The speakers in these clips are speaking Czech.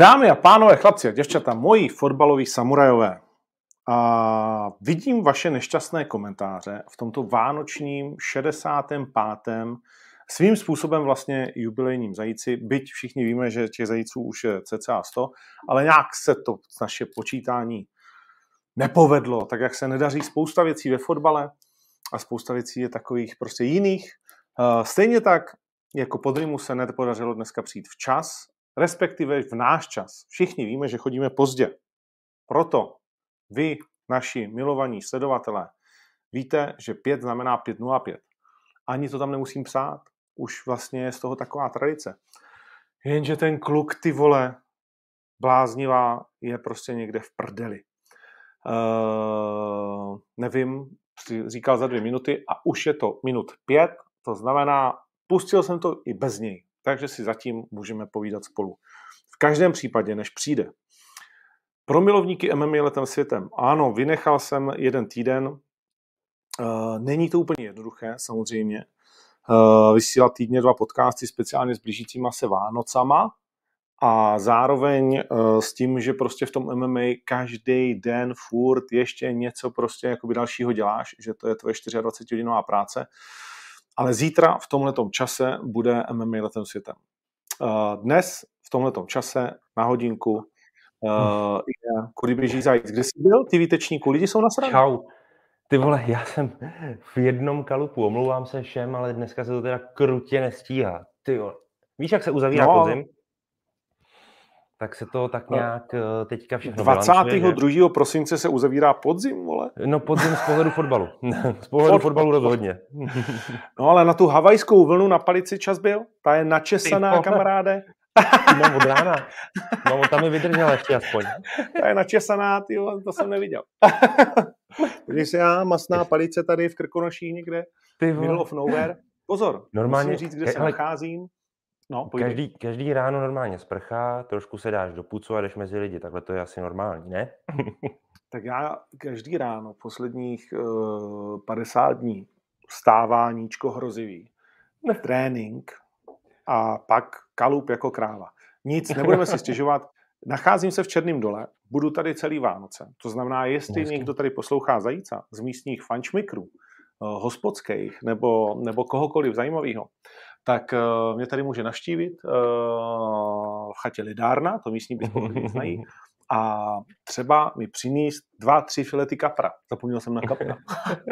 Dámy a pánové, chlapci a děvčata, moji fotbaloví samurajové, a vidím vaše nešťastné komentáře v tomto vánočním 65. svým způsobem vlastně jubilejním zajíci, byť všichni víme, že těch zajíců už je cca 100, ale nějak se to naše počítání nepovedlo, tak jak se nedaří spousta věcí ve fotbale a spousta věcí je takových prostě jiných. Stejně tak jako pod Rimu se nepodařilo dneska přijít včas, respektive v náš čas. Všichni víme, že chodíme pozdě. Proto vy, naši milovaní sledovatelé, víte, že 5 znamená 505. Ani to tam nemusím psát. Už vlastně je z toho taková tradice. Jenže ten kluk, ty vole, bláznivá, je prostě někde v prdeli. Uh, nevím, říkal za dvě minuty a už je to minut pět, to znamená, pustil jsem to i bez něj, takže si zatím můžeme povídat spolu. V každém případě, než přijde. Pro milovníky MMA letem světem. Ano, vynechal jsem jeden týden. Uh, není to úplně jednoduché, samozřejmě. Uh, vysílat týdně dva podcasty speciálně s blížícíma se Vánocama a zároveň uh, s tím, že prostě v tom MMA každý den furt ještě něco prostě jakoby dalšího děláš, že to je tvoje 24 hodinová práce. Ale zítra v tomhletom čase bude MMA letem světem. Uh, dnes v tomhletom čase na hodinku uh, je kudy běží zajíc. Kde jsi byl? Ty výtečníku, lidi jsou na sraně. Čau. Ty vole, já jsem v jednom kalupu, omlouvám se všem, ale dneska se to teda krutě nestíhá. Ty vole. Víš, jak se uzavírá no, podzim? Tak se to tak nějak eh, teďka všechno 22. Že? prosince se uzavírá podzim, vole? No podzim z pohledu fotbalu. z pohledu Fot, fotbalu rozhodně. no ale na tu havajskou vlnu na palici čas byl? Ta je načesaná, kamaráde. Mám od rána. No, tam mi vydržel ještě aspoň. Ta je načesaná, ty to jsem neviděl. Když se já, masná palice tady v Krkonoší někde, ty middle of nowhere. Pozor, Normálně, musím říct, kde se nacházím. No, každý, každý ráno normálně sprchá, trošku se dáš do pucu a jdeš mezi lidi. Takhle to je asi normální, ne? tak já každý ráno, posledních uh, eh, 50 dní, vstáváníčko hrozivý, trénink a pak kalup jako kráva. Nic, nebudeme si stěžovat. Nacházím se v Černém dole, budu tady celý Vánoce. To znamená, jestli Hezky. někdo tady poslouchá zajíca z místních fančmikrů, uh, hospodských nebo, nebo kohokoliv zajímavého, tak uh, mě tady může naštívit uh, v chatě Lidárna, to místní bychom znají, a třeba mi přinést dva, tři filety kapra. Zapomněl jsem na kapra.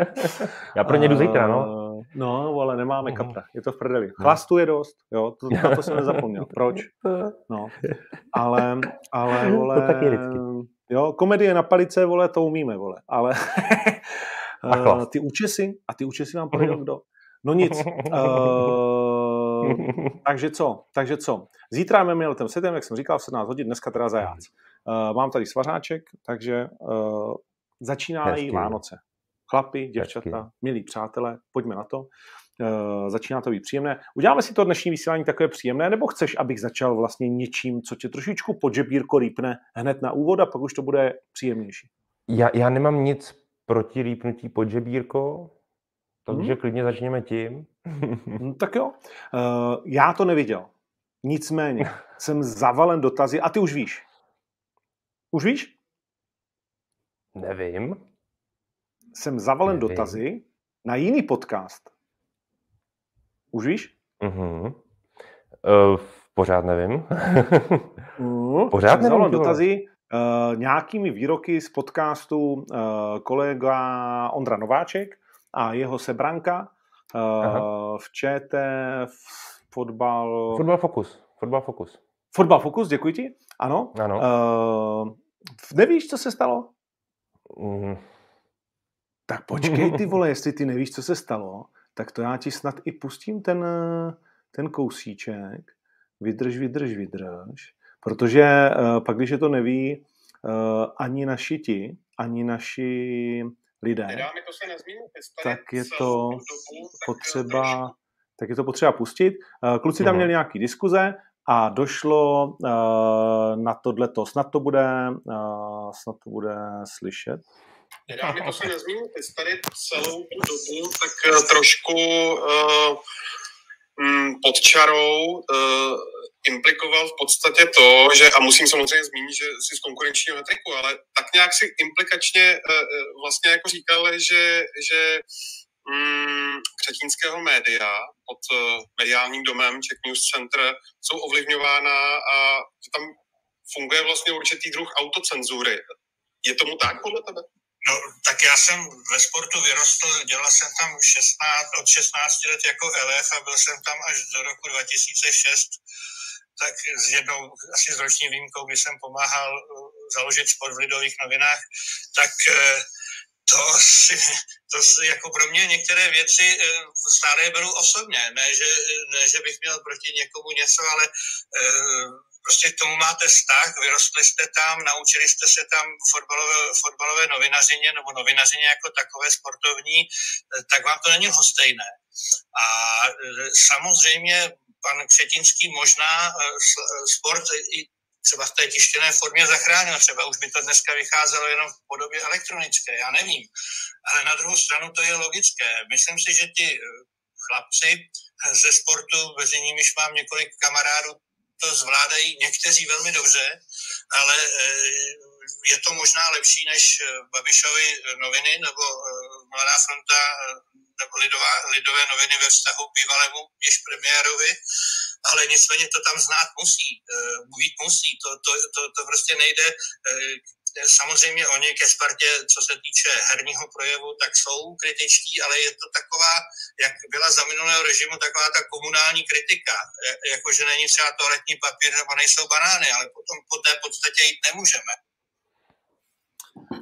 Já pro ně jdu zítra, no. No, ale nemáme kapra, je to v prdeli. No. Chlastu je dost, jo, to, na to jsem nezapomněl. Proč? No, ale, ale, vole, to taky vždycky. jo, komedie na palice, vole, to umíme, vole, ale ty účesy, a ty účesy vám pověděl kdo? No nic. Uh, takže co? Takže co? Zítra máme měl ten setem, jak jsem říkal, v 17 hodin, dneska teda zajác. Uh, mám tady svařáček, takže uh, začínají Hezky. Vánoce. Chlapi, děvčata, Hezky. milí přátelé, pojďme na to. Uh, začíná to být příjemné. Uděláme si to dnešní vysílání takové příjemné, nebo chceš, abych začal vlastně něčím, co tě trošičku pod žebírko rýpne hned na úvod a pak už to bude příjemnější? Já, já nemám nic proti rýpnutí pod žebírko, takže hmm. klidně začněme tím. no, tak jo. Uh, já to neviděl. Nicméně jsem zavalen dotazy a ty už víš. Už víš? Nevím. Jsem zavalen Nevím. dotazy na jiný podcast. Už víš? Uh-huh. Uh, pořád nevím. uh, pořád jsem nevím. dotazy uh, nějakými výroky z podcastu uh, kolega Ondra Nováček, a jeho sebranka uh, v ČT fotbal... Fotbal Focus. Fotbal Focus. Fotbal Focus, děkuji ti. Ano. ano. Uh, nevíš, co se stalo? Mm. Tak počkej ty vole, jestli ty nevíš, co se stalo, tak to já ti snad i pustím ten, ten kousíček. Vydrž, vydrž, vydrž. Protože uh, pak, když je to neví, uh, ani naši ti, ani naši lidé, to se tak je to potřeba, tak je to potřeba pustit. Eh, kluci tam měli nějaký diskuze a došlo uh, na tohleto. Snad to bude, uh, snad to bude slyšet. Nedá mi to se nezmínit, ty jsi tady celou tu dobu tak trošku uh, pod čarou uh, implikoval v podstatě to, že, a musím samozřejmě zmínit, že si z konkurenčního metriku, ale tak nějak si implikačně vlastně jako říkal, že, že mm, křetínského média pod mediálním domem Czech News Center jsou ovlivňována a že tam funguje vlastně určitý druh autocenzury. Je tomu tak podle tebe? No, tak já jsem ve sportu vyrostl, dělal jsem tam 16, od 16 let jako LF a byl jsem tam až do roku 2006 tak s jednou asi s roční výjimkou, kdy jsem pomáhal uh, založit sport v Lidových novinách, tak uh, to si, to si jako pro mě některé věci uh, stále beru osobně. Ne že, ne, že bych měl proti někomu něco, ale prostě k tomu máte vztah, vyrostli jste tam, naučili jste se tam fotbalové, fotbalové novinařině nebo novinařině jako takové sportovní, tak vám to není hostejné. A samozřejmě pan Křetinský možná sport i třeba v té tištěné formě zachránil, třeba už by to dneska vycházelo jenom v podobě elektronické, já nevím. Ale na druhou stranu to je logické. Myslím si, že ti chlapci ze sportu, mezi nimiž mám několik kamarádů, to zvládají někteří velmi dobře, ale eh, je to možná lepší než eh, Babišovi noviny nebo eh, Mladá fronta nebo lidová, lidové noviny ve vztahu k bývalému již premiérovi, ale nicméně to tam znát musí, být musí, to, to, to, to prostě nejde Samozřejmě oni ke Spartě, co se týče herního projevu, tak jsou kritičtí, ale je to taková, jak byla za minulého režimu, taková ta komunální kritika, jakože není třeba toaletní papír nebo nejsou banány, ale potom po té podstatě jít nemůžeme.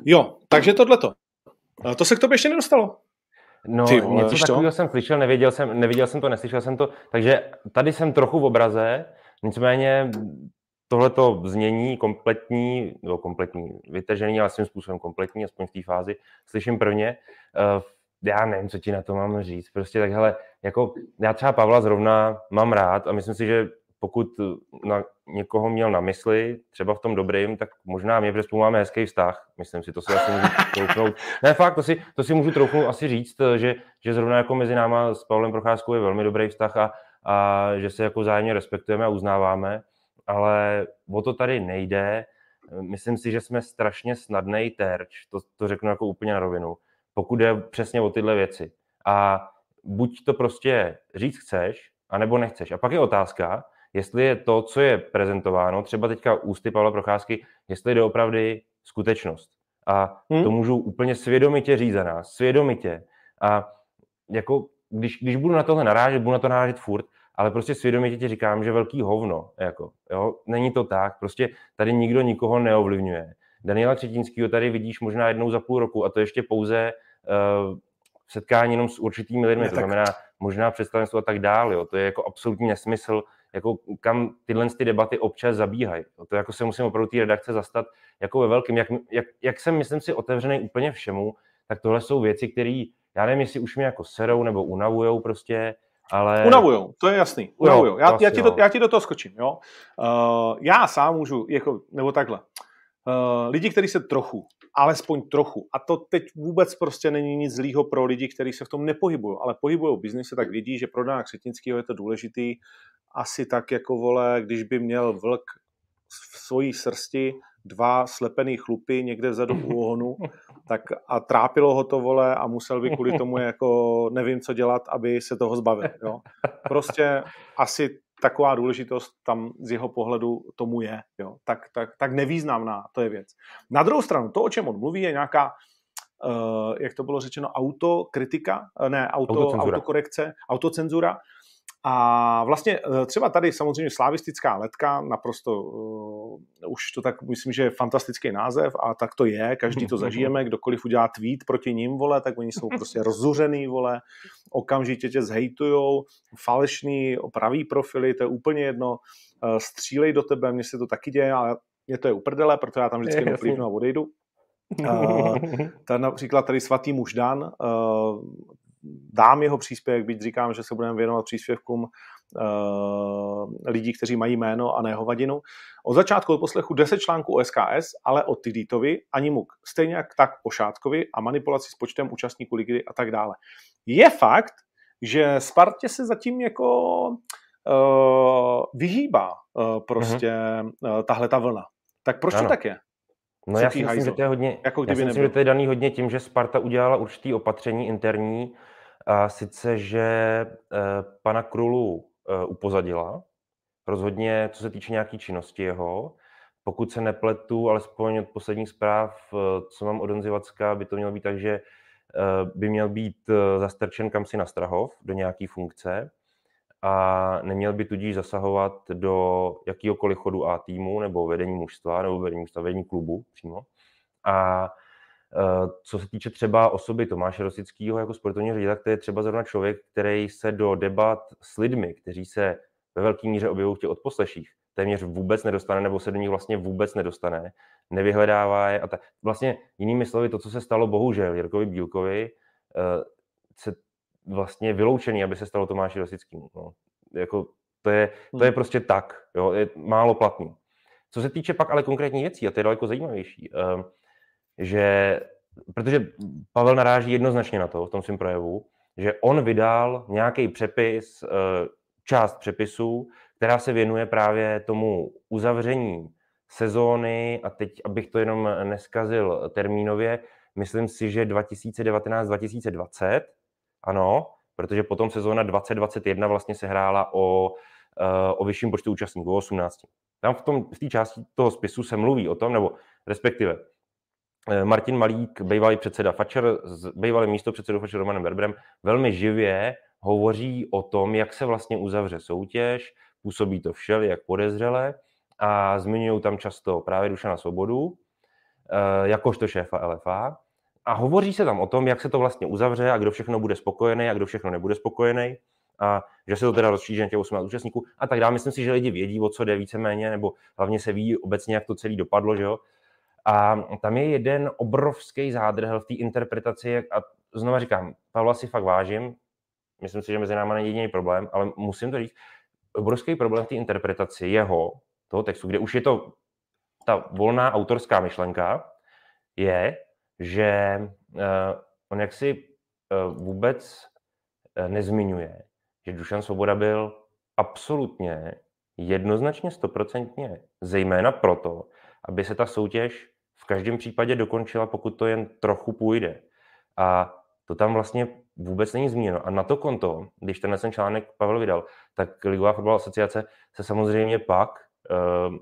Jo, takže tohleto. To se k tobě ještě nedostalo. No, Ty, něco takového jsem slyšel, nevěděl jsem, neviděl jsem to, neslyšel jsem to, takže tady jsem trochu v obraze, nicméně tohleto znění kompletní, nebo kompletní, vytažený, ale svým způsobem kompletní, aspoň v té fázi, slyším prvně. Uh, já nevím, co ti na to mám říct. Prostě takhle, jako já třeba Pavla zrovna mám rád a myslím si, že pokud na někoho měl na mysli, třeba v tom dobrým, tak možná mě, protože máme hezký vztah, myslím si, to si asi můžu troufnout. Ne, fakt, to si, to si můžu troufnout asi říct, že, že zrovna jako mezi náma s Pavlem Procházkou je velmi dobrý vztah a, a že se jako zájemně respektujeme a uznáváme ale o to tady nejde. Myslím si, že jsme strašně snadný terč, to, to řeknu jako úplně na rovinu, pokud je přesně o tyhle věci. A buď to prostě říct chceš, anebo nechceš. A pak je otázka, jestli je to, co je prezentováno, třeba teďka ústy Pavla Procházky, jestli jde opravdu skutečnost. A hmm. to můžu úplně svědomitě říct za nás, svědomitě. A jako, když, když budu na tohle narážet, budu na to narážet furt, ale prostě svědomitě ti říkám, že velký hovno, jako, jo, není to tak, prostě tady nikdo nikoho neovlivňuje. Daniela Křetínského tady vidíš možná jednou za půl roku a to ještě pouze uh, setkání jenom s určitými lidmi, ne, to znamená možná představenstvo a tak dále, jo, to je jako absolutní nesmysl, jako kam tyhle ty debaty občas zabíhají. To jako se musím opravdu té redakce zastat jako ve velkém. Jak, jak, jak jsem, myslím si, otevřený úplně všemu, tak tohle jsou věci, které, já nevím, jestli už mě jako serou nebo unavujou prostě, ale... Unavujou, to je jasný. Unavujou. Já, já, ti do, já ti do toho skočím. Jo? Uh, já sám můžu, jako, nebo takhle. Uh, lidi, kteří se trochu, alespoň trochu, a to teď vůbec prostě není nic zlýho pro lidi, kteří se v tom nepohybují, ale pohybují v biznise, tak vědí, že pro Dana Křetinského je to důležitý. Asi tak jako vole, když by měl vlk v svojí srsti dva slepený chlupy někde vzadu u ohonu, tak a trápilo ho to, vole, a musel by kvůli tomu jako nevím, co dělat, aby se toho zbavil. Jo. Prostě asi taková důležitost tam z jeho pohledu tomu je. Jo. Tak, tak, tak nevýznamná to je věc. Na druhou stranu, to, o čem on mluví, je nějaká Uh, jak to bylo řečeno, autokritika, ne, auto, autocenzura. autokorekce, autocenzura, a vlastně eh, třeba tady samozřejmě slavistická letka, naprosto uh, už to tak myslím, že je fantastický název a tak to je, každý to zažijeme, kdokoliv udělá tweet proti ním, vole, tak oni jsou prostě rozzuřený, vole, okamžitě tě zhejtujou, falešný, pravý profily, to je úplně jedno, uh, střílej do tebe, mně se to taky děje, ale mě to je uprdele, protože já tam vždycky neplivnu a odejdu. Uh, ten například tady svatý muž Dan, uh, dám jeho příspěvek, byť říkám, že se budeme věnovat příspěvkům uh, lidí, kteří mají jméno a ne hovadinu. Od začátku od poslechu 10 článků o SKS, ale o Tidítovi ani Muk. Stejně jak tak o Šátkovi a manipulaci s počtem účastníků ligy a tak dále. Je fakt, že Spartě se zatím jako uh, vyhýbá uh, prostě uh, tahle ta vlna. Tak proč ano. to tak je? No já si myslím, že to je hodně, jako já si myslím, že to je daný hodně tím, že Sparta udělala určitý opatření interní, a sice, že uh, pana Krulu uh, upozadila, rozhodně co se týče nějaké činnosti jeho, pokud se nepletu, alespoň od posledních zpráv, co mám od Onzivacka, by to mělo být tak, že by měl být zastrčen kam si na Strahov do nějaké funkce a neměl by tudíž zasahovat do jakýkoliv chodu A týmu nebo vedení mužstva nebo vedení mužstva, vedení klubu přímo. A co se týče třeba osoby Tomáše Rosického jako sportovního ředitele, tak to je třeba zrovna člověk, který se do debat s lidmi, kteří se ve velké míře objevují v těch odposleších, téměř vůbec nedostane, nebo se do nich vlastně vůbec nedostane, nevyhledává je a tak. Vlastně jinými slovy, to, co se stalo bohužel Jirkovi Bílkovi, e, se vlastně vyloučený, aby se stalo Tomáši Rosickým. No. Jako, to, je, to je hmm. prostě tak, jo, je málo platný. Co se týče pak ale konkrétní věcí, a to je daleko zajímavější, uh, že, protože Pavel naráží jednoznačně na to v tom svém projevu, že on vydal nějaký přepis, uh, část přepisu, která se věnuje právě tomu uzavření sezóny a teď, abych to jenom neskazil termínově, myslím si, že 2019-2020, ano, protože potom sezóna 2021 vlastně se hrála o, eh, o vyšším počtu účastníků, o 18. Tam v, tom, v té části toho spisu se mluví o tom, nebo respektive eh, Martin Malík, bývalý předseda Fatscher, bývalý místo předsedu Fatscher Romanem Berberem, velmi živě hovoří o tom, jak se vlastně uzavře soutěž, působí to všeli, jak podezřele a zmiňují tam často právě Dušana Svobodu, eh, jakožto šéfa LFA. A hovoří se tam o tom, jak se to vlastně uzavře a kdo všechno bude spokojený a kdo všechno nebude spokojený. A že se to teda rozšíří na těch 18 účastníků a tak dále. Myslím si, že lidi vědí, o co jde víceméně, nebo hlavně se ví obecně, jak to celé dopadlo, že jo. A tam je jeden obrovský zádrhel v té interpretaci, a znova říkám, Pavla si fakt vážím, myslím si, že mezi náma není jediný problém, ale musím to říct, obrovský problém v té interpretaci jeho, toho textu, kde už je to ta volná autorská myšlenka, je, že uh, on jaksi uh, vůbec uh, nezmiňuje, že Dušan Svoboda byl absolutně jednoznačně stoprocentně, zejména proto, aby se ta soutěž v každém případě dokončila, pokud to jen trochu půjde. A to tam vlastně vůbec není zmíněno. A na to konto, když ten ten článek Pavel vydal, tak Ligová fotbalová asociace se samozřejmě pak uh,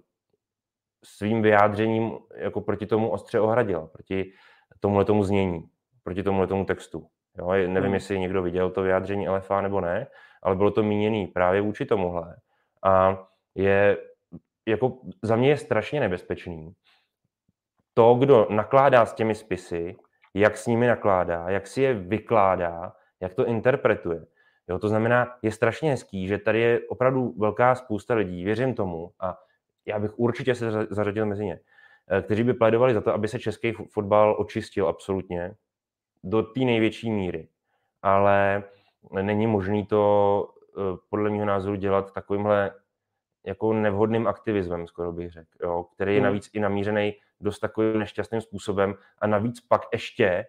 svým vyjádřením jako proti tomu ostře ohradila, proti tomuhle tomu znění, proti tomuhle tomu textu. Jo, nevím, hmm. jestli někdo viděl to vyjádření LFA nebo ne, ale bylo to míněné právě vůči tomuhle. A je, jako za mě je strašně nebezpečný to, kdo nakládá s těmi spisy, jak s nimi nakládá, jak si je vykládá, jak to interpretuje. Jo, to znamená, je strašně hezký, že tady je opravdu velká spousta lidí, věřím tomu a já bych určitě se zařadil mezi ně, Eh, kteří by plédovali za to, aby se český fotbal očistil absolutně do té největší míry. Ale není možné to eh, podle mého názoru dělat takovýmhle jako nevhodným aktivismem, skoro bych řekl, jo, který je hmm. navíc i namířený dost takovým nešťastným způsobem a navíc pak ještě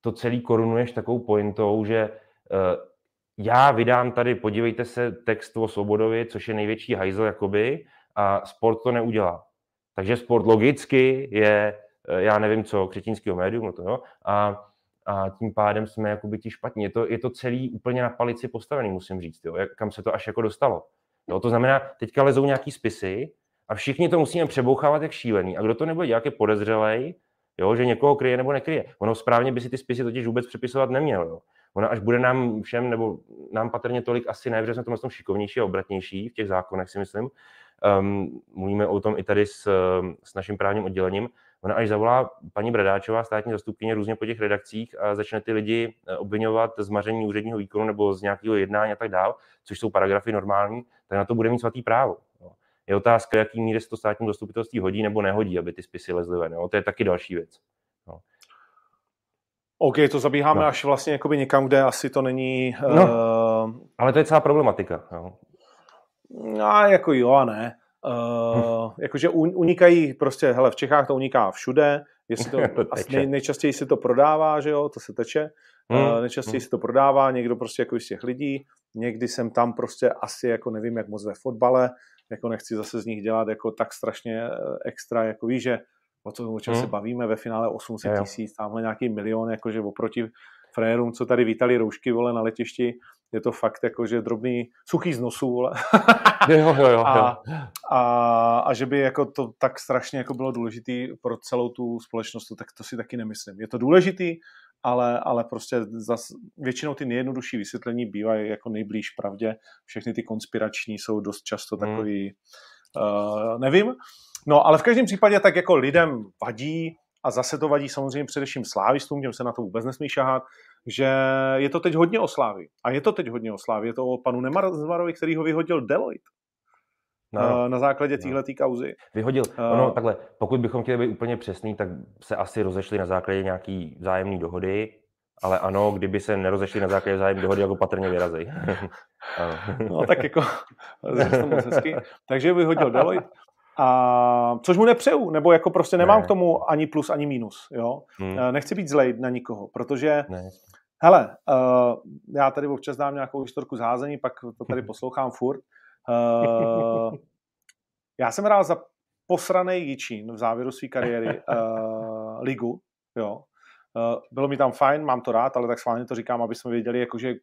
to celý korunuješ takovou pointou, že uh, já vydám tady, podívejte se, text o Svobodovi, což je největší hajzl jakoby, a sport to neudělá. Takže sport logicky je, eh, já nevím co, křetínského médium, no to jo, a, a tím pádem jsme jakoby ti špatní. Je to, je to celý úplně na palici postavený, musím říct, jo, jak, kam se to až jako dostalo. Jo, to znamená, teďka lezou nějaký spisy a všichni to musíme přebouchávat jak šílený. A kdo to nebude dělat, je podezřelej, jo, že někoho kryje nebo nekryje. Ono správně by si ty spisy totiž vůbec přepisovat neměl. Jo. Ono až bude nám všem, nebo nám patrně tolik asi ne, protože jsme tom šikovnější a obratnější v těch zákonech, si myslím, um, mluvíme o tom i tady s, s naším právním oddělením, ona až zavolá paní Bradáčová, státní zastupkyně, různě po těch redakcích a začne ty lidi eh, obvinovat z maření úředního výkonu nebo z nějakého jednání a tak dál, což jsou paragrafy normální, tak na to bude mít svatý právo. Je otázka, jaký míry se to státní zastupitelství hodí nebo nehodí, aby ty spisy lezly ven. No. To je taky další věc. No. OK, to zabíháme no. až vlastně jakoby někam, kde asi to není... No, uh... ale to je celá problematika. No. No, jako jo a ne. Uh, jakože unikají prostě, hele, v Čechách to uniká všude, Jestli to, to asi nej, nejčastěji se to prodává, že jo, to se teče. Hmm. Uh, nejčastěji hmm. se to prodává, někdo prostě jako z těch lidí, někdy jsem tam prostě asi jako nevím, jak moc ve fotbale, jako nechci zase z nich dělat jako tak strašně extra, jako víš, že o, co, o čem hmm. se bavíme ve finále 800 tisíc, tamhle nějaký milion, jakože oproti frérům, co tady vítali roušky, vole, na letišti, je to fakt jako, že drobný, suchý z nosu, vole. jo, jo, jo, jo. A, a, a, že by jako to tak strašně jako bylo důležitý pro celou tu společnost, tak to si taky nemyslím. Je to důležitý, ale, ale prostě zas, většinou ty nejjednodušší vysvětlení bývají jako nejblíž pravdě. Všechny ty konspirační jsou dost často hmm. takový, hmm. uh, nevím. No, ale v každém případě tak jako lidem vadí, a zase to vadí samozřejmě především slávistům, těm se na to vůbec nesmí šahat, že je to teď hodně o slávy. A je to teď hodně o slávy. Je to o panu Nemarzvarovi, který ho vyhodil Deloitte. No. Na základě no. téhle kauzy. Vyhodil. Uh, ono, takhle, pokud bychom chtěli být úplně přesný, tak se asi rozešli na základě nějaký vzájemné dohody, ale ano, kdyby se nerozešli na základě vzájemné dohody, jako patrně vyrazí. no tak jako, hezky. Takže vyhodil Deloitte. A, což mu nepřeju, nebo jako prostě nemám ne. k tomu ani plus, ani minus. Jo? Hmm. Eh, nechci být zlej na nikoho, protože ne. hele, uh, já tady občas dám nějakou historku zházení, pak to tady poslouchám furt. Uh, já jsem hrál za posraný Jičín v závěru své kariéry uh, ligu, jo. Uh, bylo mi tam fajn, mám to rád, ale tak schválně to říkám, aby jsme věděli, jakože,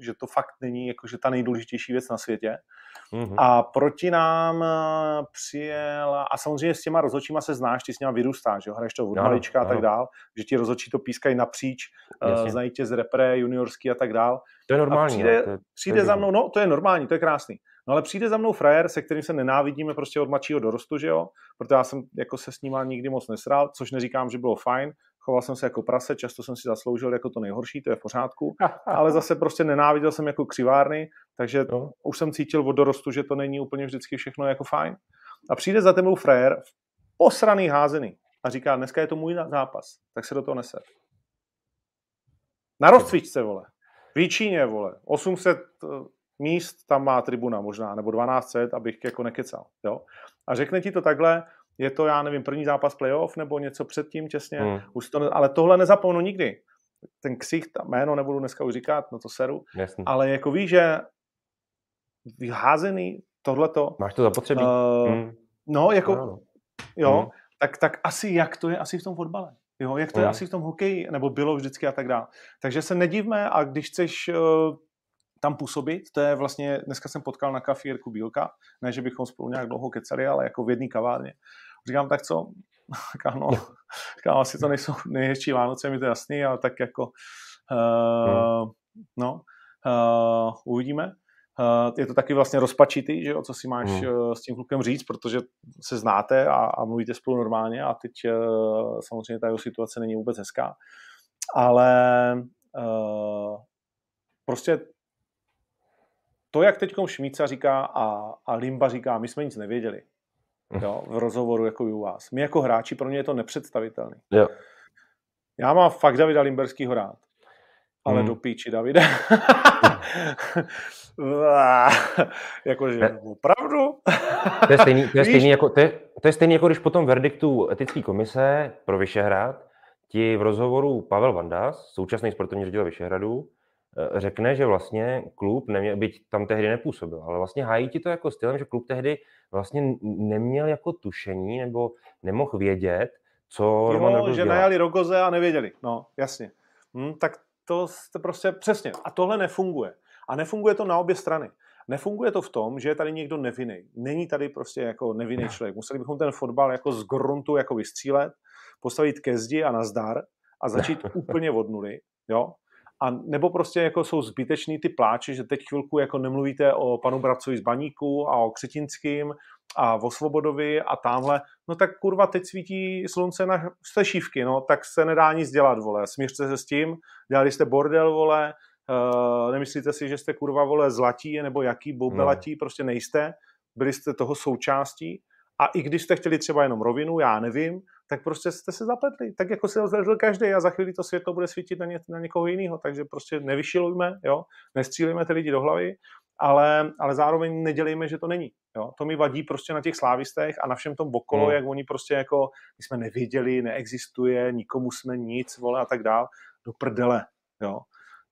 že to fakt není jakože ta nejdůležitější věc na světě. Mm-hmm. A proti nám eh, přijel, a samozřejmě s těma rozhodčíma se znáš, ty s něma vyrůstáš, jo? hraješ to od malička a tak dál, že ti rozhodčí to pískají napříč, uh, znají tě z repre, juniorský a tak dál. To je normální. A přijde, no, to je, přijde to je za mnou, no to je normální, to je krásný. No ale přijde za mnou frajer, se kterým se nenávidíme prostě od mladšího dorostu, že jo? Protože já jsem jako se s ním nikdy moc nesral, což neříkám, že bylo fajn, choval jsem se jako prase, často jsem si zasloužil jako to nejhorší, to je v pořádku, ale zase prostě nenáviděl jsem jako křivárny, takže no. už jsem cítil od dorostu, že to není úplně vždycky všechno jako fajn. A přijde za tebou frajer, posraný házený, a říká, dneska je to můj zápas, tak se do toho nese. Na rozcvičce, vole. V Jíčíně, vole. 800 eh, míst tam má tribuna možná, nebo 1200, abych jako nekecal. Jo? A řekne ti to takhle, je to, já nevím, první zápas playoff nebo něco předtím těsně, hmm. už to, ale tohle nezapomnu nikdy. Ten ksich, ta jméno nebudu dneska už říkat, no to seru, Jasný. ale jako víš, že vyházený tohleto. Máš to zapotřebí? Uh, hmm. No, jako, no, no. jo, hmm. tak, tak asi jak to je asi v tom fotbale. Jo, jak to hmm. je asi v tom hokeji, nebo bylo vždycky a tak dále. Takže se nedívme a když chceš uh, tam působit, to je vlastně, dneska jsem potkal na kafí Jirku Bílka, ne, že bychom spolu nějak dlouho kecali, ale jako v jedné kavárně. Říkám, tak co? Říkám, no, říkám, asi to nejsou nejhezčí Vánoce, mi to jasný, ale tak jako, uh, no, uh, uvidíme. Uh, je to taky vlastně rozpačitý, že jo, co si máš hmm. s tím klukem říct, protože se znáte a, a mluvíte spolu normálně a teď uh, samozřejmě ta jeho situace není vůbec hezká. Ale uh, prostě to, jak teď Šmíca říká a, a Limba říká, my jsme nic nevěděli, jo, v rozhovoru jako u vás. My jako hráči, pro mě je to nepředstavitelný. Jo. Já mám fakt Davida Limberskýho rád. Ale hmm. do píči, Davide. Jakože opravdu? to je stejný, to je stejný jako, to je, to je stejný jako když potom verdiktu etické komise pro Vyšehrad ti v rozhovoru Pavel Vandas, současný sportovní ředitel Vyšehradu, Eh, řekne, že vlastně klub neměl, byť tam tehdy nepůsobil, ale vlastně hájí ti to jako stylem, že klub tehdy vlastně neměl jako tušení nebo nemohl vědět, co jo, Roman že dělá. najali Rogoze a nevěděli, no jasně. Hm, tak to jste prostě přesně. A tohle nefunguje. A nefunguje to na obě strany. Nefunguje to v tom, že je tady někdo nevinný. Není tady prostě jako nevinný člověk. Museli bychom ten fotbal jako z gruntu jako vystřílet, postavit ke zdi a nazdar a začít úplně od nuly. Jo? A nebo prostě jako jsou zbytečný ty pláče, že teď chvilku jako nemluvíte o panu Bracovi z Baníku a o Křetinským a o Svobodovi a tamhle, no tak kurva, teď svítí slunce na stešívky, no, tak se nedá nic dělat, vole, smířte se s tím, dělali jste bordel, vole, uh, nemyslíte si, že jste kurva, vole, zlatí, nebo jaký boubelatí, no. prostě nejste, byli jste toho součástí. A i když jste chtěli třeba jenom rovinu, já nevím, tak prostě jste se zapletli. Tak jako se rozvedl každý a za chvíli to světlo bude svítit na, ně, na někoho jiného. Takže prostě nevyšilujme, jo, nestřílíme ty lidi do hlavy ale, ale zároveň nedělejme, že to není. Jo? To mi vadí prostě na těch slávistech a na všem tom okolo, hmm. jak oni prostě jako, my jsme nevěděli, neexistuje, nikomu jsme nic, vole a tak dál, do prdele, jo.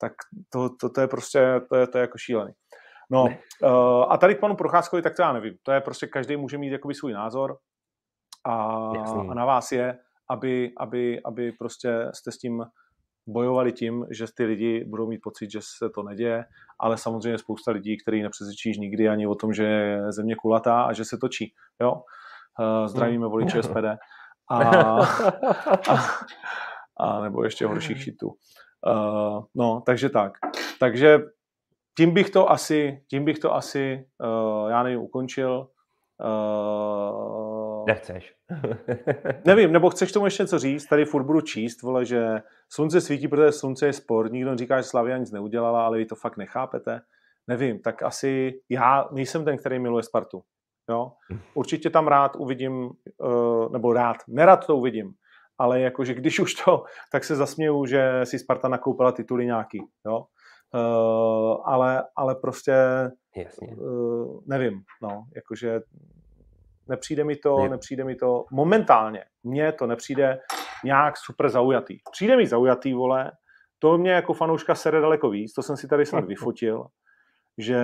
Tak to, to, to je prostě, to je, to je jako šílený. No uh, a tady k panu Procházkovi, tak to já nevím. To je prostě, každý může mít jakoby svůj názor a, a na vás je, aby, aby, aby prostě jste s tím bojovali tím, že ty lidi budou mít pocit, že se to neděje, ale samozřejmě spousta lidí, který nepřesvědčíš nikdy ani o tom, že je země kulatá a že se točí. Jo? Uh, zdravíme voliče SPD. A, a, a nebo ještě horších šitů. Uh, no, takže tak. Takže tím bych to asi, tím bych to asi, uh, já nevím, ukončil. Uh, Nechceš. nevím, nebo chceš tomu ještě něco říct? Tady furt budu číst, vole, že slunce svítí, protože slunce je sport. Nikdo říká, že Slavia nic neudělala, ale vy to fakt nechápete. Nevím, tak asi já nejsem ten, který miluje Spartu. Jo? Určitě tam rád uvidím, uh, nebo rád, nerad to uvidím, ale jakože když už to, tak se zasměju, že si Sparta nakoupila tituly nějaký. Jo? Uh, ale, ale prostě Jasně. Uh, nevím, no, jakože nepřijde mi to, Je. nepřijde mi to momentálně, mně to nepřijde nějak super zaujatý. Přijde mi zaujatý, vole, to mě jako fanouška sere daleko víc, to jsem si tady snad vyfotil, že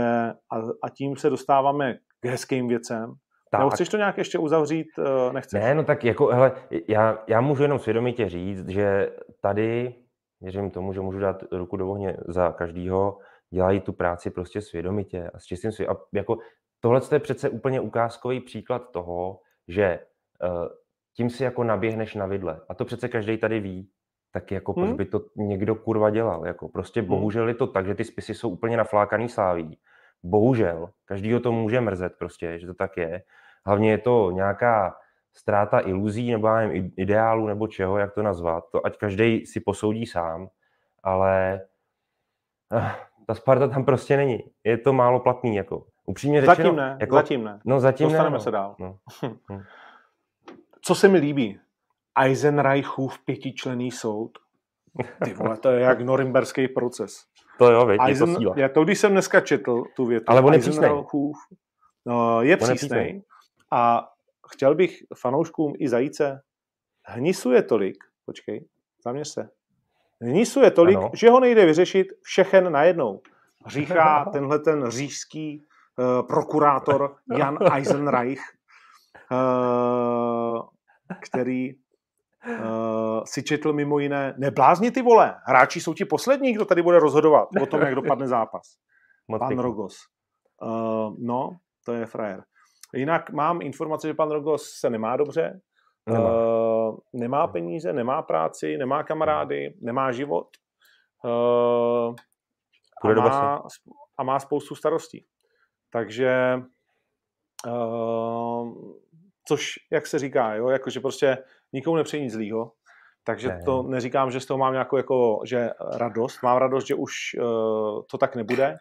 a, a tím se dostáváme k hezkým věcem, tak. Nebo chceš to nějak ještě uzavřít? Nechceš? Ne, no tak jako, hele, já, já můžu jenom svědomitě říct, že tady věřím tomu, že můžu dát ruku do ohně za každýho, dělají tu práci prostě svědomitě a s čistým svědomím. A jako tohle je přece úplně ukázkový příklad toho, že uh, tím si jako naběhneš na vidle. A to přece každý tady ví. Tak jako hmm. proč by to někdo kurva dělal? Jako prostě hmm. bohužel je to tak, že ty spisy jsou úplně naflákaný sláví. Bohužel. Každýho to může mrzet prostě, že to tak je. Hlavně je to nějaká ztráta iluzí nebo nevím, ideálu nebo čeho, jak to nazvat. To ať každý si posoudí sám, ale uh, ta Sparta tam prostě není. Je to málo platný, jako. Upřímně řečeno. Zatím ne, jako, zatím ne. No zatím Dostaneme ne, no. se dál. No. Hm. Co se mi líbí? Eisenreichův pětičlený soud. Ty vole, to je jak norimberský proces. To jo, věď, Eisen, je to síla. Já to, když jsem dneska četl tu větu. Ale on je přísnej. No, je On je přísnej. A chtěl bych fanouškům i zajíce, hnisuje tolik, počkej, zaměř se, hnisuje tolik, Ano. že ho nejde vyřešit všechen najednou. Říká tenhle ten říšský prokurátor Jan Eisenreich, uh, který uh, si četl mimo jiné, neblázni ty vole, hráči jsou ti poslední, kdo tady bude rozhodovat o tom, jak dopadne zápas. Moc Pan pěkný. Rogos. No, to je frajer. Jinak mám informace, že pan Rogos se nemá dobře, Nemá. Nemá peníze, nemá práci, nemá kamarády, nemá život a, má, a má spoustu starostí. Takže uh, což, jak se říká, jo, jakože prostě nikomu nepřeji nic zlýho, takže Ne. to neříkám, že z toho mám nějakou jako, že radost, mám radost, že už uh, to tak nebude,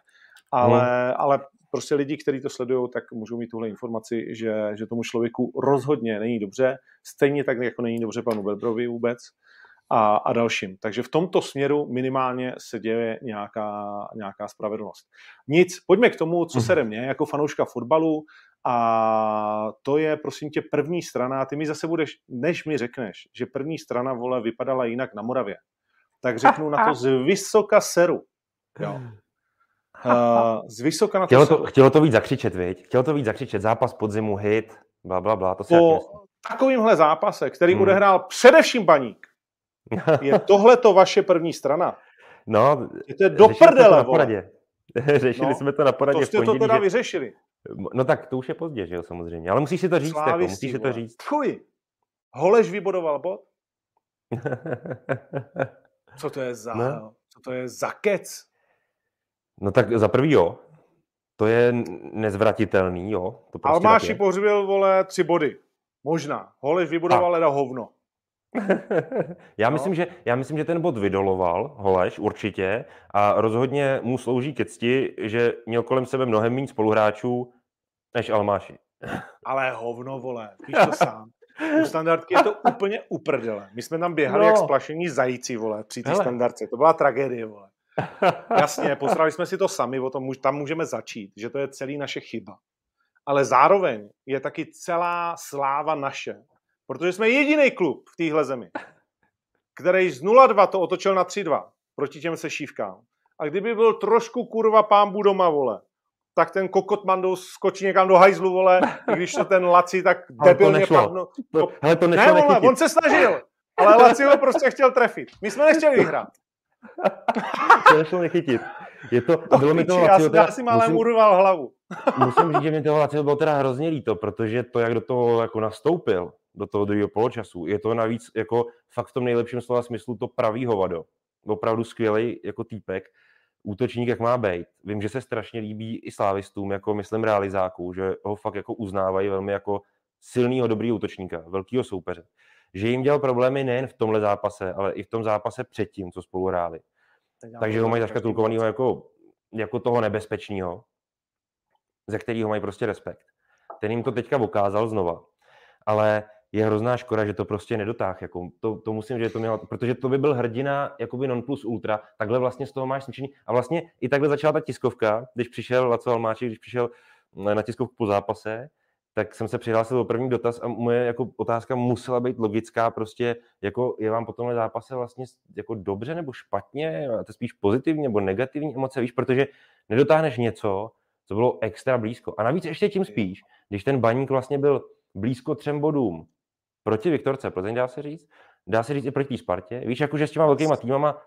ale, Hmm. ale prostě lidi, kteří to sledují, tak můžou mít tuhle informaci, že, že tomu člověku rozhodně není dobře, stejně tak, jako není dobře panu Berbrovi vůbec a, a dalším. Takže v tomto směru minimálně se děje nějaká, nějaká spravedlnost. Nic, pojďme k tomu, co Mhm. se mně jako fanouška fotbalu a to je, prosím tě, první strana. Ty mi zase budeš, než mi řekneš, že první strana, vole, vypadala jinak na Moravě, tak řeknu na to z vysoka seru. Jo. Uh, z vysoka na to, Chtělo seru. to, chtělo to víc zakřičet, viď? Chtělo to víc zakřičet. Zápas podzimu, hit, bla, bla, bla. To se po takovýmhle zápase, který Hmm. odehrál především baník, je tohle to vaše první strana. No, Je to je do to prdele, poradě. Řešili No, jsme to na poradě To v jste to pondělí, teda že... vyřešili. No tak to už je pozdě, že jo, samozřejmě. Ale musíš si to říct, jako, musíš si to říct. Fuj. Holeš vybodoval bod? Co to je za, No. co to je za kec? no tak za prvý jo. To je nezvratitelný, jo. To prostě Almáši pohřbil, vole, tři body. Možná. Holeš vybodoval leda hovno. Já, No. myslím, že, já myslím, že ten bod vydoloval Holeš určitě a rozhodně mu slouží ke cti, že měl kolem sebe mnohem méně spoluhráčů než Almáši. Ale hovno, vole, víš to sám. U standardky je to úplně uprdele. My jsme tam běhali No. jak splašení zajíci, vole, při té standardce. To byla tragédie, vole. Jasně, posrali jsme si to sami, o tom, tam můžeme začít, že to je celý naše chyba. Ale zároveň je taky celá sláva naše, protože jsme jediný klub v téhle zemi, který z 0-2 to otočil na 3-2 proti těm sešívkám. A kdyby byl trošku kurva pámbu doma, vole, tak ten kokot mandou skočí někam do hajzlu, vole, i když to ten Laci tak debilně padno. To, hele, to nešlo ne, vole, on se snažil, ale Laci ho prostě chtěl trefit. My jsme nechtěli vyhrát. to nešlo nechytit. Je to, no, bylo mi to já, teda, já si málem musím, urval hlavu. musím říct, že mi toho Lacio bylo teda hrozně líto, protože to, jak do toho jako nastoupil, do toho druhého poločasu, je to navíc jako fakt v tom nejlepším slova smyslu to pravý hovado. Opravdu skvělý jako týpek útočník, jak má být. Vím, že se strašně líbí i slávistům, jako myslím realizáků, že ho fakt jako uznávají velmi jako silného, dobrýho útočníka, velkého soupeře. Že jim dělal problémy nejen v tomhle zápase, ale i v tom zápase předtím, co spolu hráli. Takže ho mají zaškatulkovaného jako, jako toho nebezpečného, ze kterého mají prostě respekt. Ten jim to teďka ukázal znova. Ale je hrozná škoda, že to prostě nedotáh. Jako, to, to, musím, že to mělo, protože to by byl hrdina jakoby non plus ultra, takhle vlastně z toho máš smíšení. A vlastně i takhle začala ta tiskovka, když přišel Laco Almáček, když přišel na tiskovku po zápase, tak jsem se přihlásil do první dotaz a moje jako otázka musela být logická, prostě jako je vám po tomhle zápase vlastně jako dobře nebo špatně, to spíš pozitivní nebo negativní emoce, víš, protože nedotáhneš něco, co bylo extra blízko. A navíc ještě tím spíš, když ten baník vlastně byl blízko třem bodům proti Viktorce Plzeň, dá se říct, dá se říct i proti Spartě. Víš, jakože s těma velkýma týmama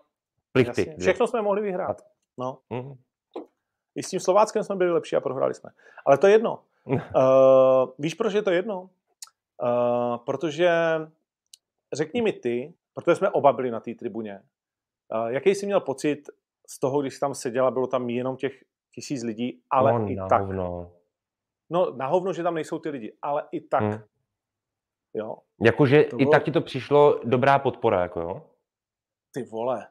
plichty. Jasně. Všechno jsme mohli vyhrát. No. Mm. I s tím Slováckem jsme byli lepší a prohráli jsme. Ale to je jedno. uh, víš, proč je to jedno? Uh, protože řekni mi ty, protože jsme oba byli na té tribuně, uh, jaký jsi měl pocit z toho, když jsi tam seděla, bylo tam jenom těch tisíc lidí, ale no, i tak. Hovno. No, na hovno, že tam nejsou ty lidi, ale i tak. Hmm. Jo. Jakože bylo... i tak ti to přišlo dobrá podpora, jako jo? Ty vole.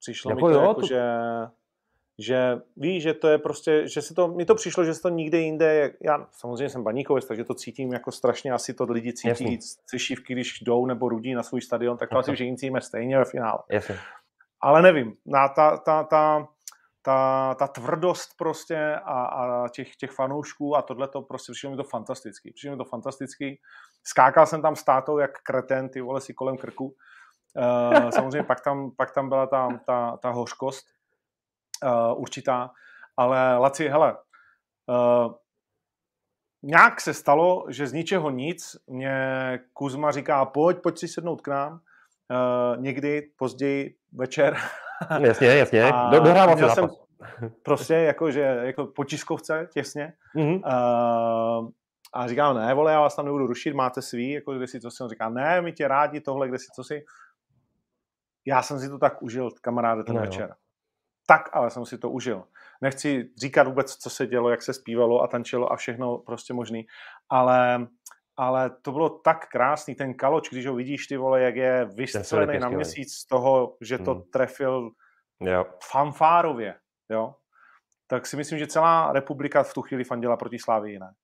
Přišlo jako mi to, jo, jako, to... že, že víš, že to je prostě, že se to, mi to přišlo, že se to nikde jinde, já samozřejmě jsem baníkovec, takže to cítím jako strašně, asi to lidi cítí, šívky, když jdou nebo rudí na svůj stadion, tak to asi všichni cítíme stejně ve finále. Jasně. Ale nevím, na ta, ta, ta, ta, ta tvrdost prostě a, a těch, těch fanoušků a tohle to prostě přišlo mi to fantastický. Přišlo mi to fantastický. Skákal jsem tam s tátou jak kreten, ty vole si kolem krku. Uh, samozřejmě pak tam, pak tam byla ta, ta, ta hořkost uh, určitá, ale Laci, hele, uh, nějak se stalo, že z ničeho nic mě Kuzma říká, pojď, pojď si sednout k nám, uh, někdy později večer Jasně, jasně. Do, dohrával se zápas. Jsem prostě jako, že jako po tiskovce těsně. Mm-hmm. Uh, a říkám, ne, vole, já vás tam nebudu rušit, máte svý, jako kde si co si. On říká, ne, my tě rádi, tohle, kde si co si. Já jsem si to tak užil, kamaráde, ten no, večer. Jo. Tak, ale jsem si to užil. Nechci říkat vůbec, co se dělo, jak se zpívalo a tančilo a všechno prostě možný, ale ale to bylo tak krásný, ten kaloč, když ho vidíš, ty vole, jak je vystřelený na měsíc z toho, že to hmm. trefil jo. fanfárově, jo, tak si myslím, že celá republika v tu chvíli fandila proti Slávii, ne?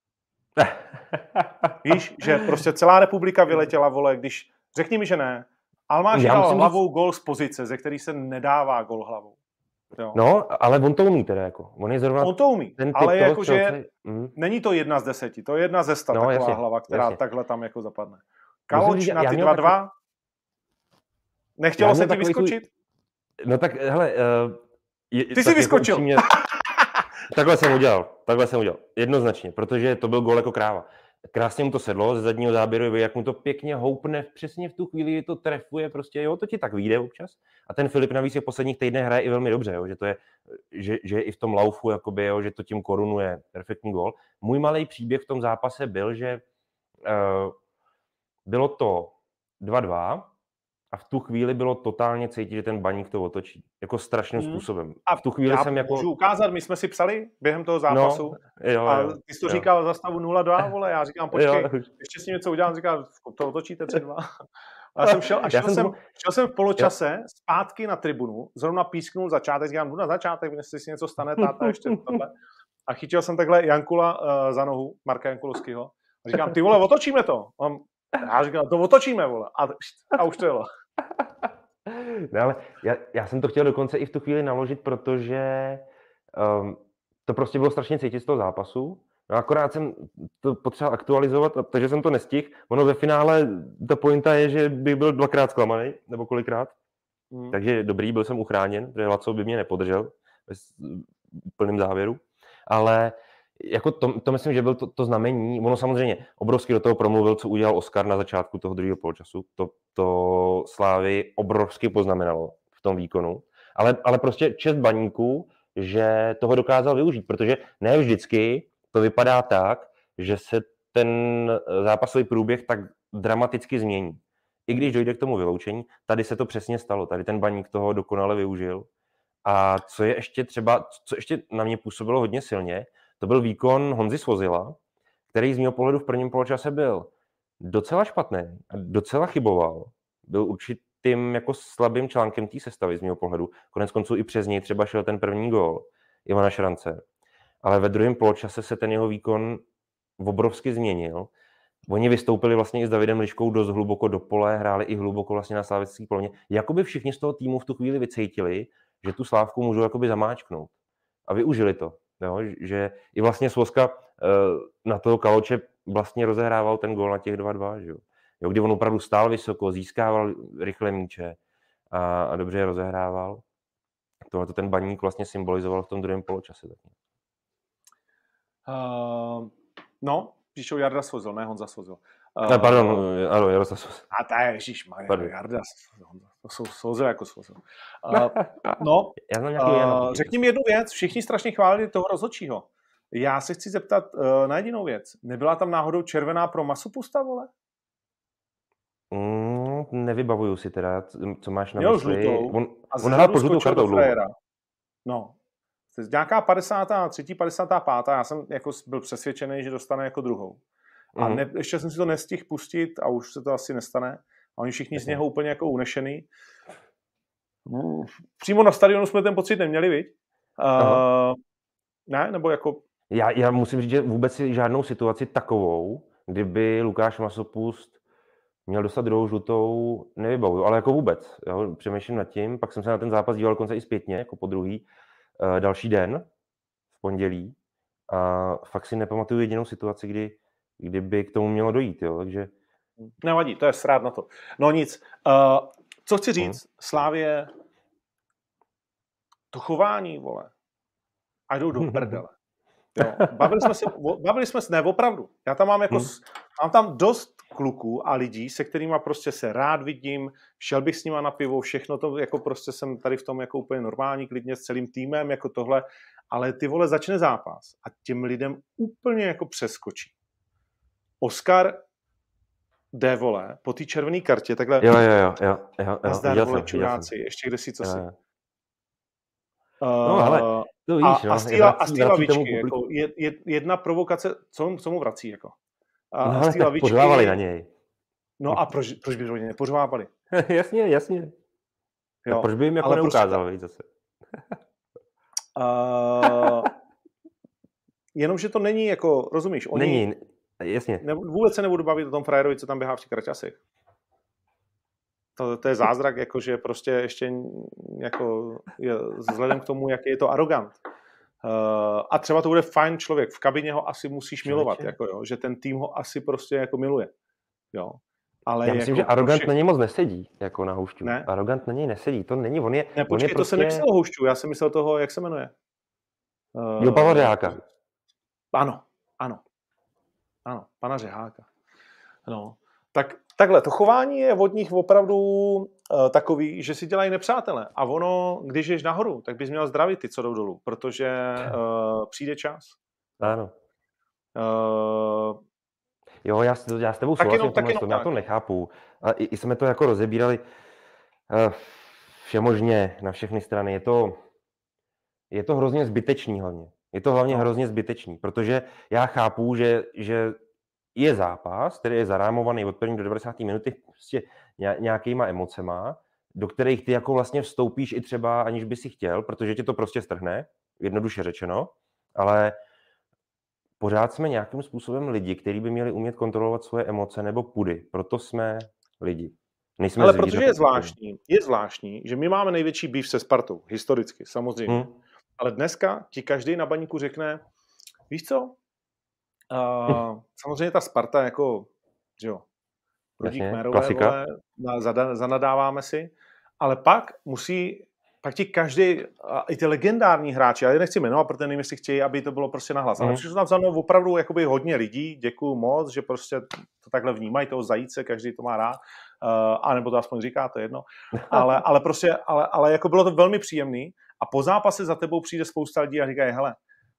Víš, že prostě celá republika vyletěla, vole, když, řekni mi, že ne, Almáš dal hlavou říct... gol z pozice, ze který se nedává gol hlavou. Jo. No, ale on to umí teda, jako. On je zrovna On to umí, ten ale jako, že mm. není to jedna z deseti, to je jedna ze sta, no, taková jasně, hlava, která jasně. takhle tam jako zapadne. Kaloč na ty dva dva, nechtělo se ti vyskočit? Svůj... No tak, hele... Uh, je, ty jsi jako vyskočil. Upřímně... takhle jsem udělal, takhle jsem udělal, jednoznačně, protože to byl gol jako kráva krásně mu to sedlo ze zadního záběru, jak mu to pěkně houpne přesně v tu chvíli, to trefuje, prostě jo, to ti tak vyjde občas. A ten Filip navíc je v posledních týdnech hraje i velmi dobře, jo, že to je, že, že je i v tom laufu, jakoby, jo, že to tím korunuje perfektní gol. Můj malý příběh v tom zápase byl, že uh, bylo to 2-2, a v tu chvíli bylo totálně cítit, že ten baník to otočí. Jako strašným hmm. způsobem. A v tu chvíli já jsem jako... Můžu ukázat, my jsme si psali během toho zápasu. No, jo, a ty jsi to jo. říkal za stavu 0-2, vole, já říkám, počkej, jo. ještě s ním něco udělám, říkal, to otočíte 3-2. A já jsem šel, a šel, jsem, jsem, šel jsem v poločase jo. zpátky na tribunu, zrovna písknul začátek, říkám, jdu na začátek, jestli si něco stane, táta, ještě tohle. A chytil jsem takhle Jankula uh, za nohu, Marka Jankulovského. A říkám, ty vole, otočíme to. On, já říkám, to otočíme, vole. A, a už to jelo. No, ale já, já jsem to chtěl dokonce i v tu chvíli naložit, protože um, to prostě bylo strašně cítit z toho zápasu. No akorát jsem to potřeboval aktualizovat, takže jsem to nestihl. Ono ve finále, ta pointa je, že bych byl dvakrát zklamaný, nebo kolikrát. Hmm. Takže dobrý, byl jsem uchráněn, protože Laco by mě nepodržel ve plném závěru. Ale jako to, to myslím, že byl to, to znamení. Ono samozřejmě obrovsky do toho promluvil, co udělal Oscar na začátku toho druhého poločasu. To, to Slávy obrovsky poznamenalo v tom výkonu. Ale, ale prostě čest baníků, že toho dokázal využít, protože ne vždycky to vypadá tak, že se ten zápasový průběh tak dramaticky změní. I když dojde k tomu vyloučení, tady se to přesně stalo. Tady ten baník toho dokonale využil. A co je ještě třeba, co ještě na mě působilo hodně silně, to byl výkon Honzy Svozila, který z mého pohledu v prvním poločase byl docela špatný a docela chyboval. Byl určitým jako slabým článkem té sestavy z mého pohledu. Konec konců i přes něj třeba šel ten první gól Ivana Šrance. Ale ve druhém poločase se ten jeho výkon obrovsky změnil. Oni vystoupili vlastně i s Davidem Liškou dost hluboko do pole, hráli i hluboko vlastně na slávický poloně. Jakoby všichni z toho týmu v tu chvíli vycítili, že tu slávku můžou jakoby zamáčknout. A využili to. Jo? Že i vlastně Svoska eh, na toho Kaloče vlastně rozehrával ten gól na těch 2-2, že jo? kdy on opravdu stál vysoko, získával rychle míče a, a dobře je rozehrával. Tohle to ten baník vlastně symbolizoval v tom druhém poločase. Uh, no, píšou Jarda Svozil, ne Honza Svozil. Ne, pardon, ano, Jaroslav Svozil. A ta je, Maria, Jarda. To jsou Svozil jako Svozil. Uh, no, Já znám uh, řekni mi jednu věc, všichni strašně chválili toho rozhodčího. Já se chci zeptat uh, na jedinou věc. Nebyla tam náhodou červená pro masu pusta, vole? Mm, nevybavuju si teda, co máš na Měl mysli. Žlutou, on, on hrál po žlutou kartou No, nějaká 53. 55. Já jsem jako byl přesvědčený, že dostane jako druhou. A mm. ne, ještě jsem si to nestihl pustit a už se to asi nestane. A oni všichni z něho úplně jako unešený. Přímo na stadionu jsme ten pocit neměli, viď? Uh, ne, nebo jako... Já, já musím říct, že vůbec si žádnou situaci takovou, kdyby Lukáš Masopust měl dostat druhou žlutou, nevybavuju, ale jako vůbec. Jo, přemýšlím nad tím, pak jsem se na ten zápas díval konce i zpětně, jako po druhý, uh, další den, v pondělí, a fakt si nepamatuju jedinou situaci, kdy, kdyby k tomu mělo dojít, jo, takže... Nevadí, to je srát na to. No nic, uh, co chci říct, hmm. Slávě to chování, vole, a jdou do prdele. Jo. Bavili jsme se, bavili jsme se, ne, opravdu. Já tam mám jako, hmm. mám tam dost kluků a lidí, se kterými prostě se rád vidím, šel bych s nima na pivo, všechno to, jako prostě jsem tady v tom jako úplně normální, klidně s celým týmem, jako tohle, ale ty vole začne zápas a těm lidem úplně jako přeskočí. Oscar jde, vole, po té červené kartě, takhle. Jo, jo, jo, jo, jo, jo. Zdar, vole, čuráci, ještě kde si, co si. No, ale to víš, a, no. a z té lavičky, jako, je, je, jedna provokace, co, co mu vrací, jako. A, no, ale tak pořvávali na něj. No a proč, proč by oni nepořvávali? jasně, jasně. Jo. proč by jim jako neukázal, prostě... zase? uh, jenomže to není jako, rozumíš, oni... Není, jasně. Ne, vůbec se nebudu bavit o tom frajerovi, co tam běhá v těch kraťasech. To, to je zázrak, jako, že prostě ještě jako, je, vzhledem k tomu, jaký je to arrogant. Uh, a třeba to bude fajn člověk, v kabině ho asi musíš Člověče. milovat, jako, jo, že ten tým ho asi prostě jako miluje. Jo. Ale Já myslím, jako že arrogant všech... na něj moc nesedí, jako na houšťu. Ne? Arrogant na něj nesedí, to není, on je... Ne, počkej, on je to prostě... jsem nemyslel houšťu, já jsem myslel toho, jak se jmenuje. Uh, jo, Pavla Řeháka. Ano, ano. Ano, pana Řeháka. No, tak takhle, to chování je od nich opravdu uh, takový, že si dělají nepřátele. A ono, když ješ nahoru, tak bys měl zdravit ty, co jdou dolů, protože uh, přijde čas. Ano. Uh, jo, já, já s tebou souhlasím, tak jenom, já to nechápu. A i, i jsme to jako rozebírali uh, všemožně na všechny strany. Je to, je to hrozně zbytečný hlavně. Je to hlavně no. hrozně zbytečný, protože já chápu, že, že je zápas, který je zarámovaný od první do 90. minuty prostě nějakýma emocema, do kterých ty jako vlastně vstoupíš i třeba aniž by si chtěl, protože tě to prostě strhne, jednoduše řečeno, ale pořád jsme nějakým způsobem lidi, kteří by měli umět kontrolovat svoje emoce nebo pudy. Proto jsme lidi. Nejsme Ale protože je zvláštní, je zvláštní, že my máme největší býv se Spartou, historicky, samozřejmě. Hmm. Ale dneska ti každý na baníku řekne, víš co, uh, samozřejmě ta Sparta jako, že jo, Ludík Mérové, vole, zanadáváme si, ale pak musí pak ti každý, i ty legendární hráči, já je nechci jmenovat, protože nevím, jestli chtějí, aby to bylo prostě nahlas, mm. ale mhm. přišlo tam za mnou opravdu jakoby hodně lidí, děkuju moc, že prostě to takhle vnímají, toho zajíce, každý to má rád, uh, anebo to aspoň říká, to je jedno, ale, ale prostě, ale, ale jako bylo to velmi příjemný a po zápase za tebou přijde spousta lidí a říkají, hele,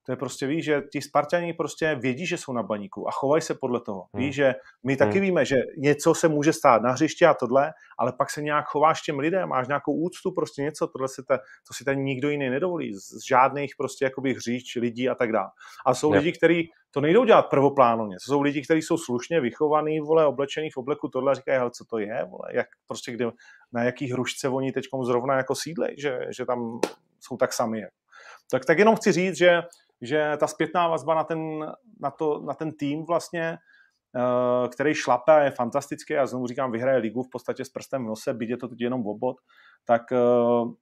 to je prostě, víš, že ti Spartani prostě vědí, že jsou na baníku a chovají se podle toho. Hmm. Víš, že my taky hmm. víme, že něco se může stát na hřišti a tohle, ale pak se nějak chováš těm lidem, máš nějakou úctu, prostě něco, tohle si te, to si ten nikdo jiný nedovolí, z žádných prostě jakoby hříč lidí a tak dále. A jsou lidi, kteří to nejdou dělat prvoplánově. To jsou lidi, kteří jsou slušně vychovaný, vole, oblečený v obleku tohle a říkají, hele, co to je, vole, jak prostě kde, na jaký hrušce oni teď zrovna jako sídlej, že, že tam jsou tak sami. Tak, tak jenom chci říct, že že ta zpětná vazba na ten, na to, na ten tým vlastně, eh, který šlape je fantastický a znovu říkám, vyhraje ligu v podstatě s prstem v nose, byť je to teď jenom obod, tak, eh,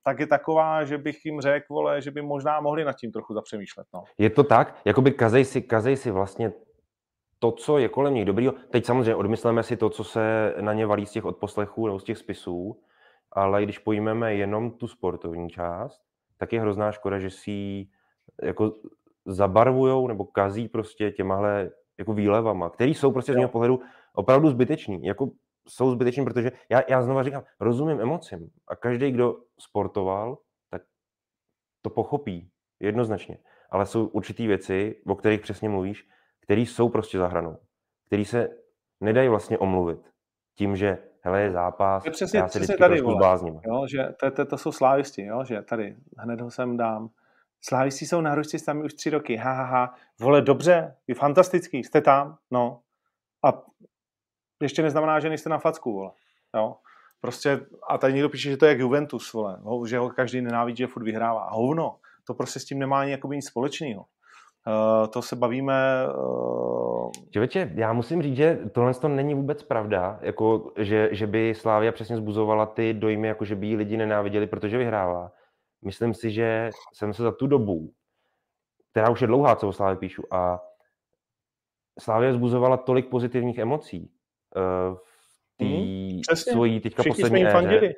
tak je taková, že bych jim řekl, vole, že by možná mohli nad tím trochu zapřemýšlet. No. Je to tak? Jakoby kazej si, kazej si vlastně to, co je kolem nich dobrýho. Teď samozřejmě odmysleme si to, co se na ně valí z těch odposlechů nebo z těch spisů, ale když pojmeme jenom tu sportovní část, tak je hrozná škoda, že si jako zabarvujou nebo kazí prostě těmahle jako výlevama, který jsou prostě z mého pohledu opravdu zbyteční. Jako jsou zbyteční, protože já, já znova říkám, rozumím emocím a každý, kdo sportoval, tak to pochopí jednoznačně. Ale jsou určitý věci, o kterých přesně mluvíš, které jsou prostě za hranou, které se nedají vlastně omluvit tím, že hele, je zápas, je přesně, já se přesně tady, vole, jo, že to, to, to, jsou slávisti, jo, že tady hned ho sem dám, Slávisti jsou na hrušti s už tři roky, ha, ha, ha. Vole, dobře, je fantastický, jste tam, no. A ještě neznamená, že nejste na facku, vole. Jo. Prostě, a tady někdo píše, že to je jak Juventus, vole, no, že ho každý nenávidí, že furt vyhrává. Hovno, to prostě s tím nemá ani jakoby nic společného. Uh, to se bavíme... Uh... Čověče, já musím říct, že tohle to není vůbec pravda, jako, že, že by Slávia přesně zbuzovala ty dojmy, jako že by ji lidi nenáviděli, protože vyhrává myslím si, že jsem se za tu dobu, která už je dlouhá, co o Slávě píšu, a Slávě zbuzovala tolik pozitivních emocí uh, v té mm, svojí teďka Všichni poslední éře.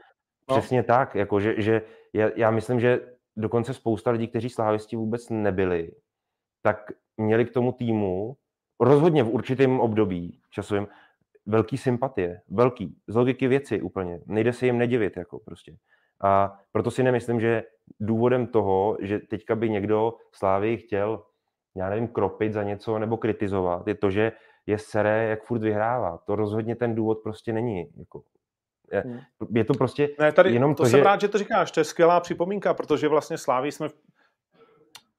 No. Přesně tak, jako že, že já, já myslím, že dokonce spousta lidí, kteří slávisti vůbec nebyli, tak měli k tomu týmu rozhodně v určitém období časovém velký sympatie, velký, z logiky věci úplně. Nejde se jim nedivit, jako prostě. A proto si nemyslím, že důvodem toho, že teďka by někdo Slávy chtěl, já nevím, kropit za něco nebo kritizovat, je to, že je seré, jak furt vyhrává. To rozhodně ten důvod prostě není. Jako, je, hmm. je to prostě ne, tady, jenom to, to jsem že... rád, že to říkáš, to je skvělá připomínka, protože vlastně Slávy jsme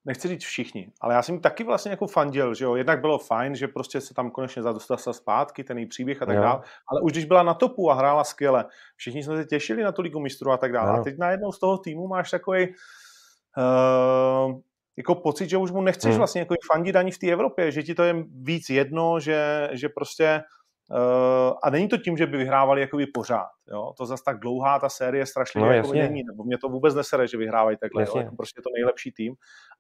nechci říct všichni, ale já jsem taky vlastně jako fandil, že jo, jednak bylo fajn, že prostě se tam konečně zadostala zpátky, ten její příběh a tak dále, ale už když byla na topu a hrála skvěle, všichni jsme se těšili na tu ligu mistrů a tak dále. A teď najednou z toho týmu máš takový uh, jako pocit, že už mu nechceš hmm. vlastně jako fandit ani v té Evropě, že ti to je víc jedno, že, že prostě a není to tím, že by vyhrávali jakoby pořád. Jo? To zase tak dlouhá ta série strašně no, jako není. Nebo mě to vůbec nesere, že vyhrávají takhle. Jo? Jako prostě je to nejlepší tým.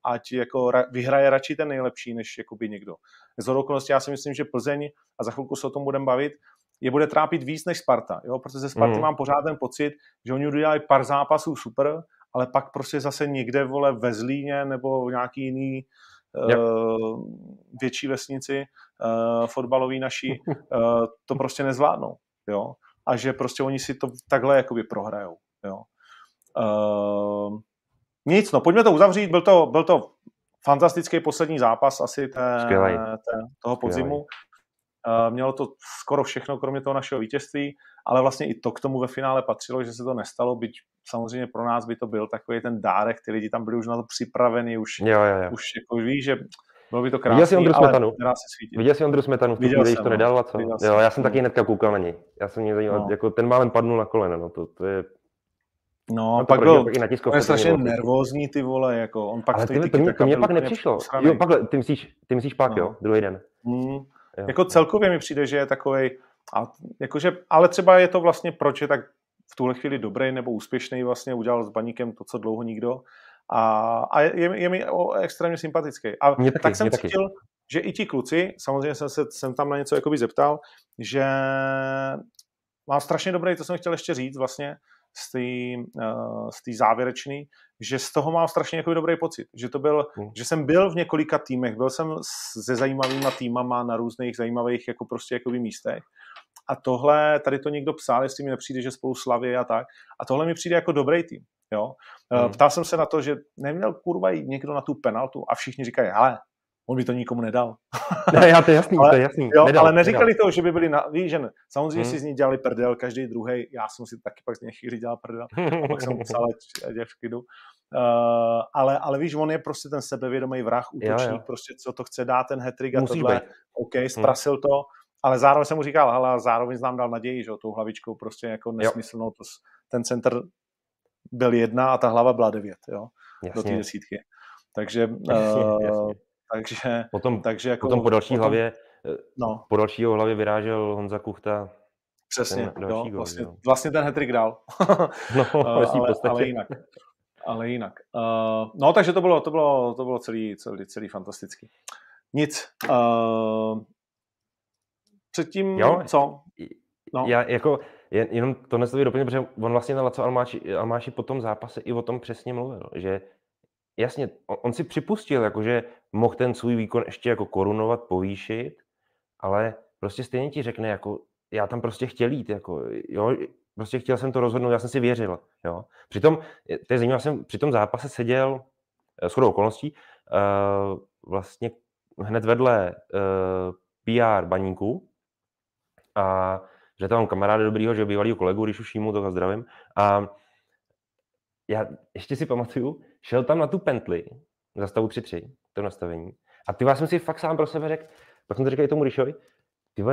Ať jako ra- vyhraje radši ten nejlepší, než jakoby někdo. Z okolností já si myslím, že Plzeň, a za chvilku se o tom budeme bavit, je bude trápit víc než Sparta. Jo? Protože ze Sparty mm. mám pořád ten pocit, že oni udělali pár zápasů super, ale pak prostě zase někde vole ve Zlíně nebo v nějaký jiný yep. uh, větší vesnici uh, fotbalový naší, uh, to prostě nezvládnou. Jo? A že prostě oni si to takhle jakoby prohrajou. Jo? Nic, no pojďme to uzavřít. Byl to, byl to fantastický poslední zápas asi té, té, toho podzimu. Uh, mělo to skoro všechno, kromě toho našeho vítězství, ale vlastně i to k tomu ve finále patřilo, že se to nestalo, byť samozřejmě pro nás by to byl takový ten dárek, ty lidi tam byli už na to připraveni, už, jo, jo, jo. už jako víš, že bylo by to krásné. Viděl jsi Ondru Smetanu? Viděl jsi Ondru Smetanu v tu chvíli, to nedal a co? Jo, já jsem taky hnedka koukal na něj. Já jsem mě zajímal, no. jako ten málem padnul na koleno, no to, to je No, no pak byl, pak on je strašně nervózní, ty vole, jako on pak Ale ty, to, mě, to mě pak nepřišlo. Jo, pak, ty myslíš, ty myslíš pak, no. jo, druhý den. Mm. Jo. Jako celkově mi přijde, že je takový, A jakože, ale třeba je to vlastně, proč je tak v tuhle chvíli dobrý nebo úspěšný, vlastně udělal s baníkem to, co dlouho nikdo. A, a je, je mi o, extrémně sympatický. A Mě taky, tak jsem taky. cítil, že i ti kluci, samozřejmě jsem se jsem tam na něco jakoby zeptal, že mám strašně dobrý, to jsem chtěl ještě říct vlastně, z té uh, z té závěrečný, že z toho mám strašně jako dobrý pocit, že to byl, Hmm. že jsem byl v několika týmech, byl jsem se zajímavýma týmama na různých zajímavých jako prostě jakoby místech a tohle, tady to někdo psal, jestli mi nepřijde, že spolu slavě a tak a tohle mi přijde jako dobrý tým, jo. Hmm. Uh, Ptal jsem se na to, že neměl kurva jít někdo na tu penaltu a všichni říkají, hele, on by to nikomu nedal. Ne, já to je jasný, Ale- to je jasný. Jo, nedal, ale neříkali nedal. to, že by byli na, víš, že ne. samozřejmě Hmm. si z ní dělali prdel, každý druhý, já jsem si taky pak z něj chvíli dělal prdel, a pak jsem psal, ať- je v klidu. Uh, ale, ale víš, on je prostě ten sebevědomý vrah, útočník, jo. prostě co to chce dát, ten hetrik a Musíš tohle, být. Hmm. OK, zprasil to, ale zároveň jsem mu říkal, hele, a zároveň nám dal naději, že tou hlavičkou prostě jako nesmyslnou, to, ten center byl jedna a ta hlava byla devět, jo, do té Jasně, desítky. Takže, jasně, uh, jasně. takže, Potom, takže jako... potom po další potom- hlavě, No, po další hlavě vyrážel Honza Kuchta. přesně, ten jo, gól, vlastně, jo. vlastně ten hetrik dal. No, Eh, svý ale, ale jinak. Ale jinak. Uh, no, takže to bylo, to bylo, to bylo celý, celý, celý fantastický. Nic. Uh, předtím, Jo. co? No. Já jako, jen, jenom to nesloví doplně, protože on vlastně na Laco Almáši, Almáši po tom zápase i o tom přesně mluvil, že jasně, on, on si připustil, jako, že mohl ten svůj výkon ještě jako korunovat, povýšit, ale prostě stejně ti řekne, jako já tam prostě chtěl jít, jako, jo, prostě chtěl jsem to rozhodnout, já jsem si věřil, jo. Přitom, to je zajímavé, já jsem při tom zápase seděl, eh, shodou okolností, uh, vlastně hned vedle uh, PR baníku a že tam mám kamaráda dobrýho, že bývalýho kolegu, když už jímu, to ho zdravím. A já ještě si pamatuju, šel tam na tu pentli, za stavu 3-3, to nastavení. A ty já jsem si fakt sám pro sebe řekl, pak jsem to říkal i tomu Ryšovi, ty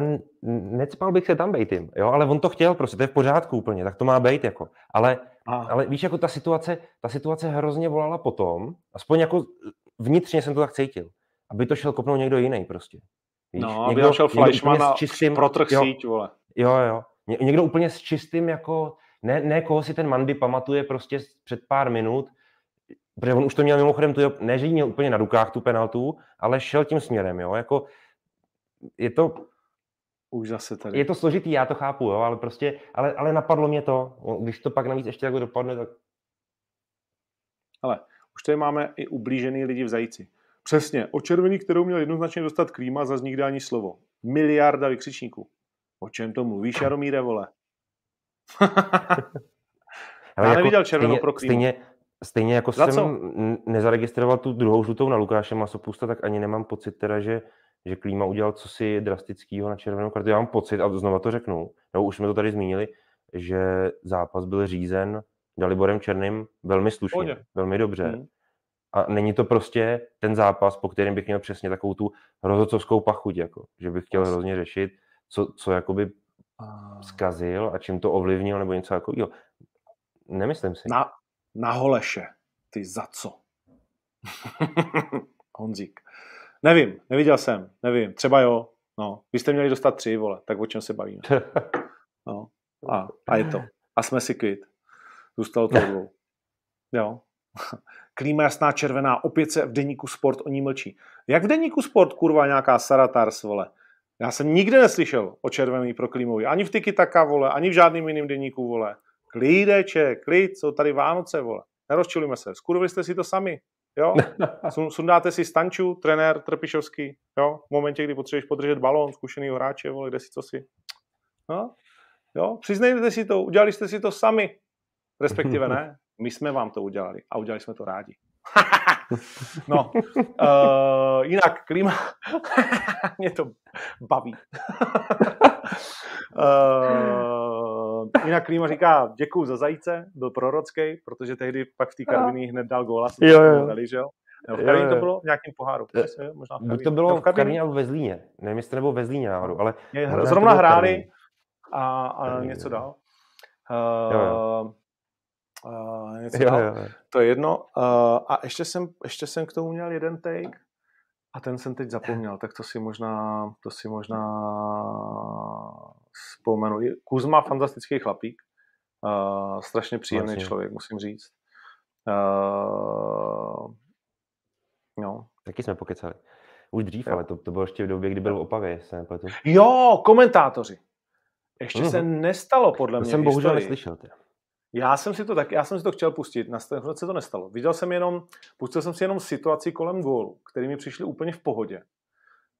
necpal bych se tam bejt jim, jo, ale on to chtěl prostě, to je v pořádku úplně, tak to má být jako. Ale, A, ale víš, jako ta situace, ta situace hrozně volala potom, aspoň jako vnitřně jsem to tak cítil, aby to šel kopnout někdo jiný prostě. Víš? no, aby tam šel Fleischmann a čistým, protrh jo, síť, vole. Jo, jo. Ně, někdo úplně s čistým jako, ne, ne koho si ten Mandy pamatuje prostě před pár minut, protože on už to měl mimochodem, tu, ne, že měl úplně na rukách tu penaltu, ale šel tím směrem, jo, jako je to, Už zase tady. je to složitý, já to chápu, jo, ale prostě, ale, ale napadlo mě to, když to pak navíc ještě takhle dopadne, tak Ale už tady máme i ublížený lidi v zajíci. Přesně, o červený, kterou měl jednoznačně dostat Klíma, zase nikdy ani slovo. Miliarda vykřičníků. O čem to mluvíš, Jaromíre, vole? Ale Já neviděl červenou stejně, pro Klímu. stejně, stejně jako Za jsem co? nezaregistroval tu druhou žlutou na Lukáše Masopusta, tak ani nemám pocit teda, že, že Klíma udělal cosi drastického na červenou kartu. Já mám pocit, a znova to řeknu, no už jsme to tady zmínili, že zápas byl řízen Daliborem Černým velmi slušně, Pohodě. velmi dobře. Hmm. A není to prostě ten zápas, po kterém bych měl přesně takovou tu rozhodcovskou pachuť, jako, že bych chtěl hrozně řešit, co, co jakoby zkazil a čím to ovlivnil, nebo něco takového. Nemyslím si. Na, na Holeše. Ty za co? Honzík. Nevím, neviděl jsem, nevím. Třeba jo. No, vy jste měli dostat tři, vole, tak o čem se bavíme? No. A, a je to. A jsme si kvit. Zůstalo to dvou. Jo. Klíma jasná červená, opět se v deníku Sport o ní mlčí. Jak v deníku Sport, kurva, nějaká Saratars, vole? Já jsem nikdy neslyšel o červený pro Klímovi. Ani v Tiki Taka, vole, ani v žádným jiným deníku, vole. Klídeče, klid, jsou tady Vánoce, vole. Nerozčilujme se. Skurvili jste si to sami. Jo? Sun- Sundáte si Stanču, trenér Trpišovský, jo? V momentě, kdy potřebuješ podržet balón, zkušenýho hráče, vole, kde si co si. No? Jo? Přiznejte si to, udělali jste si to sami. Respektive ne, my jsme vám to udělali a udělali jsme to rádi. no, uh, jinak klima, mě to baví. uh, jinak klima říká, děkuju za zajíce, byl prorocký, protože tehdy pak v té Karviní hned dal góla, Jo, to jo. dali, že jo? Nebo v Jo, Karviní to jo. bylo v nějakém poháru. Myslím, Možná v Buď to bylo Nebo v Karviní nebo ve Zlíně. Nevím, jestli to nebylo ve Zlíně náhodou, ale Je, zrovna hráli a, a něco jo. dál. Jo, Uh, uh, něco jo, jo, jo. To je jedno. Uh, a ještě jsem, ještě jsem k tomu měl jeden take. A ten jsem teď zapomněl, tak to si možná, to si možná vzpomenu. Kuzma, fantastický chlapík, uh, strašně příjemný vlastně. člověk, musím říct. Uh, no. Taky jsme pokecali. Už dřív, jo. ale to, to bylo ještě v době, kdy byl v Opavě, se nepletu. Jo, komentátoři. Ještě mm-hmm. se nestalo, podle to mě. jsem bohužel neslyšel. Tě. Já jsem si to tak, já jsem si to chtěl pustit, na se to nestalo. Viděl jsem jenom, pustil jsem si jenom situaci kolem gólu, který mi přišly úplně v pohodě.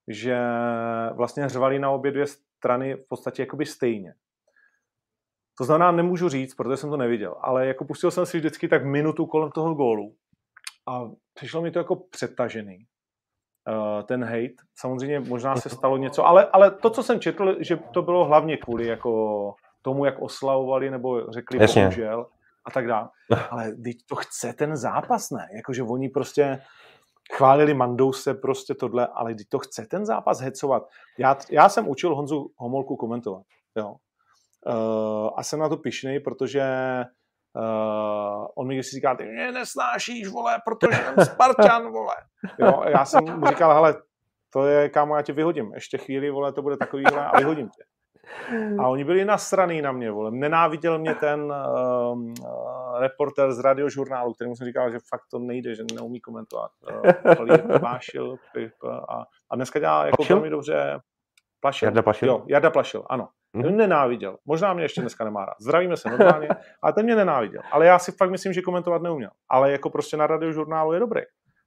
Že vlastně řvali na obě dvě strany v podstatě jakoby stejně. To znamená, nemůžu říct, protože jsem to neviděl, ale jako pustil jsem si vždycky tak minutu kolem toho gólu a přišlo mi to jako přetažený. Uh, ten hate. Samozřejmě možná se stalo něco, ale, ale to, co jsem četl, že to bylo hlavně kvůli jako tomu, jak oslavovali nebo řekli Jasně. bohužel a tak dále. Ale teď to chce ten zápas, ne? Jakože oni prostě chválili Mandouse prostě tohle, ale teď to chce ten zápas hecovat. Já, já jsem učil Honzu Homolku komentovat, jo. Uh, a jsem na to pišnej, protože uh, on mi si říká, ty mě nesnášíš, vole, protože jsem Spartan, vole. Jo, já jsem mu říkal, hele, to je, kámo, já tě vyhodím. Ještě chvíli, vole, to bude takovýhle a vyhodím tě. A oni byli nasraný na mě, vole. Nenáviděl mě ten uh, reporter z radiožurnálu, kterému jsem říkal, že fakt to nejde, že neumí komentovat. Uh, Vášil, a, a dneska dělá jako velmi dobře Plašil. Jarda Plašil? Jo, Jarda Plašil, ano. Hmm. Ten nenáviděl. Možná mě ještě dneska nemá rád. Zdravíme se normálně, ale ten mě nenáviděl. Ale já si fakt myslím, že komentovat neuměl. Ale jako prostě na radiožurnálu je dobrý.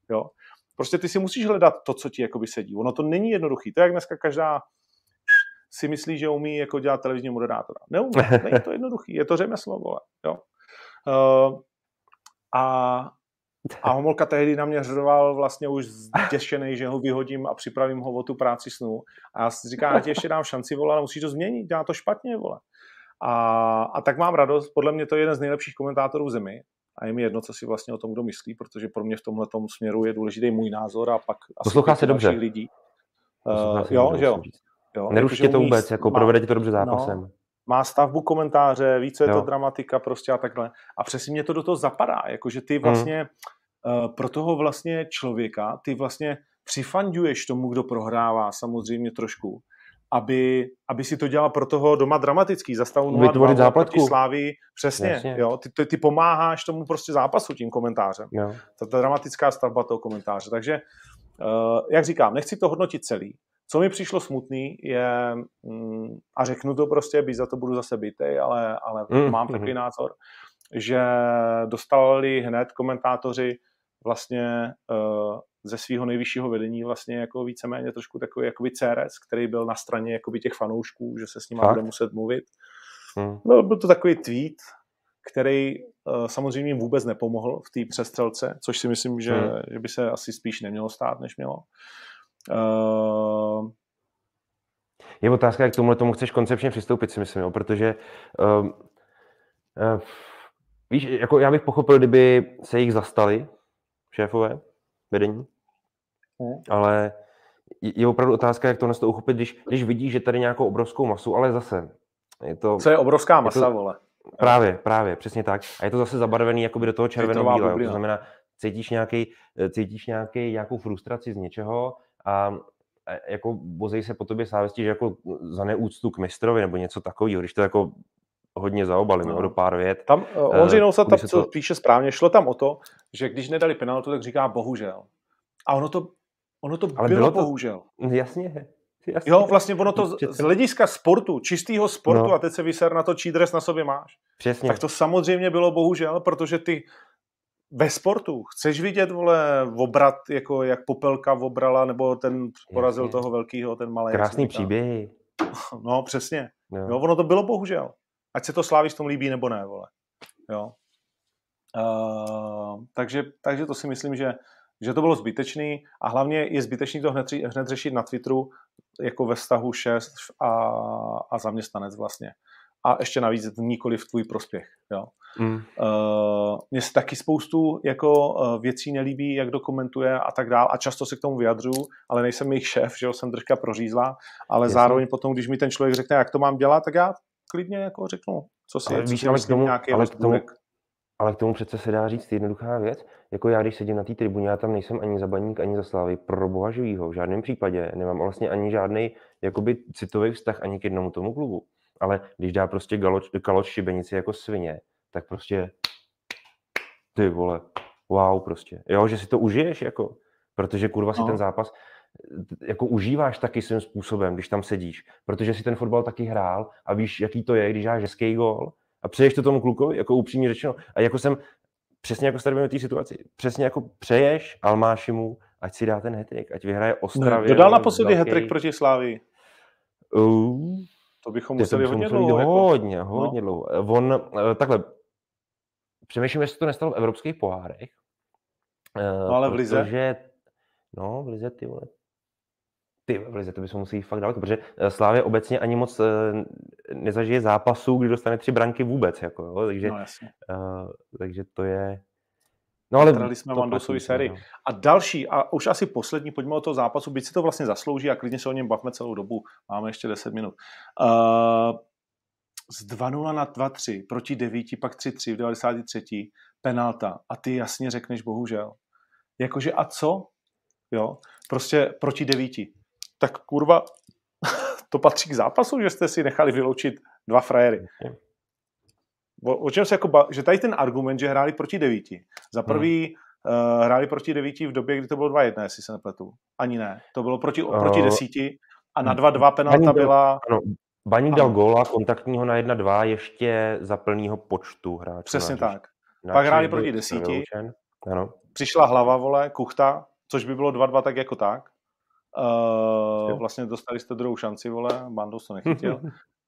Jo. Prostě ty si musíš hledat to, co ti jakoby sedí. Ono to není jednoduchý. To je jak dneska každá si myslí, že umí jako dělat televizní moderátora. Neumí, není to jednoduchý, je to řemeslo, vole. Jo. Uh, a, a Homolka tehdy na mě řval vlastně už zděšený, že ho vyhodím a připravím ho o tu práci snu. A já si říkám, já ti ještě dám šanci, vole, ale musíš to změnit, dělá to špatně, vole. A, a tak mám radost, podle mě to je jeden z nejlepších komentátorů v zemi a je mi jedno, co si vlastně o tom kdo myslí, protože pro mě v tomhle směru je důležitý můj názor a pak Poslouchá se dobře. lidí. Uh, jo, že jo. Jo? Nerušte to vůbec, jako má, provedete to dobře zápasem. No, má stavbu komentáře, ví, co je jo. to dramatika prostě a takhle. A přesně mě to do toho zapadá, jakože ty hmm. vlastně hmm. uh, pro toho vlastně člověka, ty vlastně přifanduješ tomu, kdo prohrává samozřejmě trošku, aby, aby si to dělal pro toho doma dramatický, zastavu 0 proti Slávy, přesně, Jasně. jo, ty, ty, ty, pomáháš tomu prostě zápasu tím komentářem. Jo. Ta, ta dramatická stavba toho komentáře, takže uh, jak říkám, nechci to hodnotit celý, co mi přišlo smutný je, mm, a řeknu to prostě, být za to budu zase bytej, ale, ale mm, mám takový mm. názor, že dostali hned komentátoři vlastně uh, ze svého nejvyššího vedení vlastně jako víceméně trošku takový jakoby CRS, který byl na straně jakoby těch fanoušků, že se s nimi bude muset mluvit. Hmm. No, byl to takový tweet, který uh, samozřejmě vůbec nepomohl v té přestřelce, což si myslím, že, hmm. že by se asi spíš nemělo stát, než mělo. Uh... Je otázka, jak tomu tomu chceš koncepčně přistoupit, si myslím, jo? protože uh, uh, víš, jako já bych pochopil, kdyby se jich zastali šéfové vedení, hmm. ale je opravdu otázka, jak to to uchopit, když, když vidíš, že tady nějakou obrovskou masu, ale zase je to... Co je obrovská masa, je to, vole? Právě, právě, přesně tak. A je to zase zabarvený jakoby do toho červeno-bílého. To znamená, cítíš, nějaký, cítíš nějaký, nějakou frustraci z něčeho a jako vozej se po tobě sávestí, že jako za neúctu k mistrovi nebo něco takového, když to jako hodně zaobalím, no. do pár vět. Tam uh, Ondřej Nousa tam, co to... píše správně, šlo tam o to, že když nedali penaltu, tak říká bohužel. A ono to, ono to Ale bylo, bylo to... bohužel. Jasně. Jasně. Jo, vlastně ono to z hlediska sportu, čistého sportu, no. a teď se vyser na to, čí dres na sobě máš. Přesně. Tak to samozřejmě bylo bohužel, protože ty ve sportu chceš vidět, vole, obrat, jako jak Popelka obrala, nebo ten porazil Jasně. toho velkého, ten malý. Krásný příběh. No, přesně. No. Jo, ono to bylo bohužel. Ať se to Sláví s tom líbí, nebo ne, vole. Jo. Uh, takže, takže to si myslím, že, že to bylo zbytečný a hlavně je zbytečný to hned, hned řešit na Twitteru jako ve vztahu 6 a, a zaměstnanec vlastně a ještě navíc nikoli v tvůj prospěch. Jo. Mm. Uh, mně se taky spoustu jako uh, věcí nelíbí, jak dokumentuje a tak dál a často se k tomu vyjadřuju, ale nejsem jejich šéf, že jo, jsem troška prořízla, ale Jasně. zároveň potom, když mi ten člověk řekne, jak to mám dělat, tak já klidně jako řeknu, co si, ale co víš, ale k tomu, ale k tomu, Ale k tomu přece se dá říct jednoduchá věc. Jako já, když sedím na té tribuně, já tam nejsem ani za baník, ani za slávy pro boha živýho. V žádném případě. Nemám vlastně ani žádný jakoby citový vztah ani k jednomu tomu klubu. Ale když dá prostě galoč, kaloč šibenici jako svině, tak prostě ty vole, wow prostě. Jo, že si to užiješ jako, protože kurva si no. ten zápas jako užíváš taky svým způsobem, když tam sedíš, protože si ten fotbal taky hrál a víš, jaký to je, když dáš hezký gol a přeješ to tomu klukovi, jako upřímně řečeno. A jako jsem, přesně jako stavíme té situaci, přesně jako přeješ Almášimu, ať si dá ten hetrik, ať vyhraje Ostravě. Kdo dal naposledy hetrik proti Slávii? Uh, to bychom museli to hodně dlouho. Jako... Hodně, hodně no. dlouho. On, eh, takhle, přemýšlím, jestli to nestalo v evropských pohárech. No ale v Lize? Protože, no, v Lize, ty vole, ty v Lize, to bychom museli fakt daleko, protože eh, Slávě obecně ani moc eh, nezažije zápasů, kdy dostane tři branky vůbec, jako, jo, takže, no, uh, takže to je... No ale Trali jsme Vandosový sérii. No. A další, a už asi poslední, pojďme o toho zápasu, byť si to vlastně zaslouží a klidně se o něm bavme celou dobu, máme ještě 10 minut. Uh, z 2-0 na 2-3 proti 9, pak 3-3 v 93. penalta a ty jasně řekneš bohužel. Jakože a co? Jo, prostě proti 9 tak kurva, to patří k zápasu, že jste si nechali vyloučit dva frajery. O, o čem se jako ba- že tady ten argument, že hráli proti devíti. Za hmm. prvý hmm. uh, hráli proti devíti v době, kdy to bylo 2-1, jestli se nepletu. Ani ne. To bylo proti, uh, proti desíti a na 2-2 penalta byla... Ano, Baník dal góla kontaktního na 1-2 ještě za plného počtu hráčů. Přesně tak. Pak hráli proti desíti. Ano. Přišla hlava, vole, kuchta, což by bylo 2-2 tak jako tak. Uh, vlastně dostali jste druhou šanci, vole, Bandos to nechytil.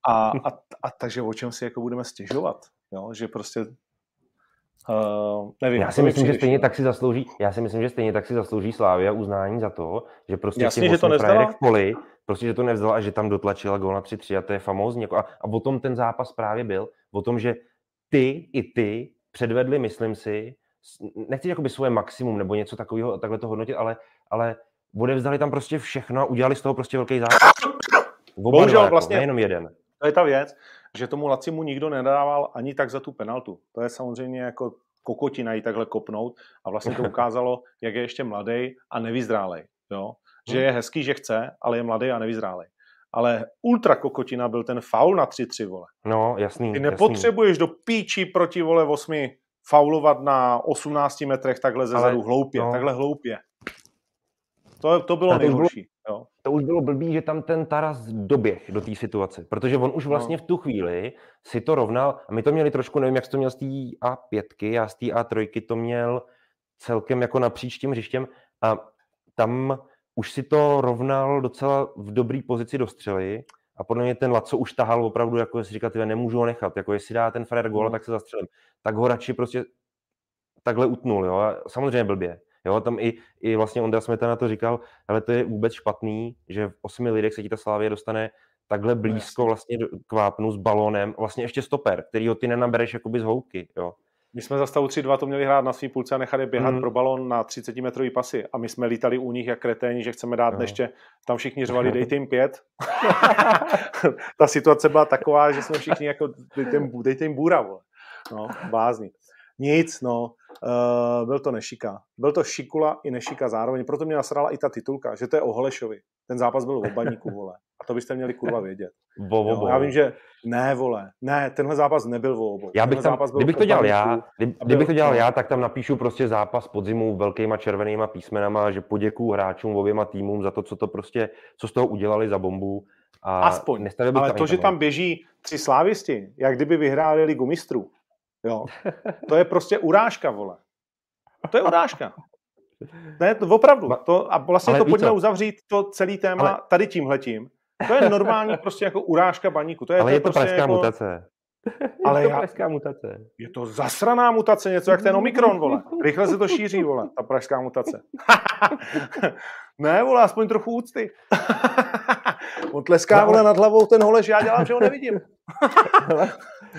A, a, a takže o čem si jako budeme stěžovat, jo? že prostě Uh, nevím, já si myslím, že stejně tak si zaslouží, já si myslím, že stejně tak si zaslouží Slávia uznání za to, že prostě Jasně, že to nezdala. v poli, prostě, že to nevzala a že tam dotlačila gól na 3-3 a to je famózní. Jako a, a o tom ten zápas právě byl, o tom, že ty i ty předvedli, myslím si, nechci jakoby svoje maximum nebo něco takového, takhle to hodnotit, ale, ale odevzdali tam prostě všechno a udělali z toho prostě velký zápas. Oba Bohužel dva, jako, vlastně, nejenom jeden. To je ta věc, že tomu Lacimu nikdo nedával ani tak za tu penaltu. To je samozřejmě jako kokotina jí takhle kopnout a vlastně to ukázalo, jak je ještě mladý a nevyzrálej. Jo? Že je hezký, že chce, ale je mladý a nevyzrálej. Ale ultra kokotina byl ten faul na 3-3, vole. No, jasný. Ty nepotřebuješ jasný. do píči proti, vole, 8 faulovat na 18 metrech takhle ze zadu hloupě, no. takhle hloupě. To, to bylo nejhorší. Jo. To už bylo blbý, že tam ten Taras doběh do té situace, protože on už no. vlastně v tu chvíli si to rovnal, a my to měli trošku, nevím, jak to měl z té A5, já z té A3 to měl celkem jako napříč tím hřištěm a tam už si to rovnal docela v dobrý pozici do střely a podle mě ten Laco už tahal opravdu, jako si říkat, nemůžu ho nechat, jako jestli dá ten frajer góla, no. tak se zastřelím. Tak ho radši prostě takhle utnul, jo, a samozřejmě blbě. Jo, tam i, i vlastně Ondra Smetana to říkal, ale to je vůbec špatný, že v osmi lidech se ti ta Slávě dostane takhle no, blízko vlastně k vápnu s balónem, vlastně ještě stoper, který ho ty nenabereš jakoby z houky, jo. My jsme za stavu 3-2 to měli hrát na svý půlce a nechali běhat mm. pro balón na 30 metrový pasy a my jsme lítali u nich jak kreténi, že chceme dát no. ještě, tam všichni řvali dejte jim pět. Ta situace byla taková, že jsme všichni jako dejte jim, dejte jim bůra, vole. No, bázní. Nic, no, uh, byl to nešika. Byl to šikula i nešika zároveň, proto mě nasrala i ta titulka, že to je o Holešovi. Ten zápas byl o baníku, vole. A to byste měli kurva vědět. Bo, bo, bo. Já vím, že ne, vole, ne, tenhle zápas nebyl o obou. Já bych tam, kdybych to dělal já, kdyby, kdybych to dělal já, tak tam napíšu prostě zápas podzimu velkýma červenýma písmenama, že poděkuju hráčům oběma týmům za to, co to prostě, co z toho udělali za bombu. A Aspoň, ale to, že tam běží tři slávisti, jak kdyby vyhráli ligu mistrů, Jo. To je prostě urážka, vole. To je urážka. Ne, to opravdu. To, a vlastně ale to pojďme co? uzavřít to celý téma ale... tady tímhletím. To je normální prostě jako urážka baníku. To je, ale to je to prostě pražská jako... mutace. Ale je to pražská mutace. Je to zasraná mutace, něco jak ten Omikron, vole. Rychle se to šíří, vole, ta pražská mutace. ne, vole, aspoň trochu úcty. On tleská, vole, nad hlavou ten holeš, já dělám, že ho nevidím.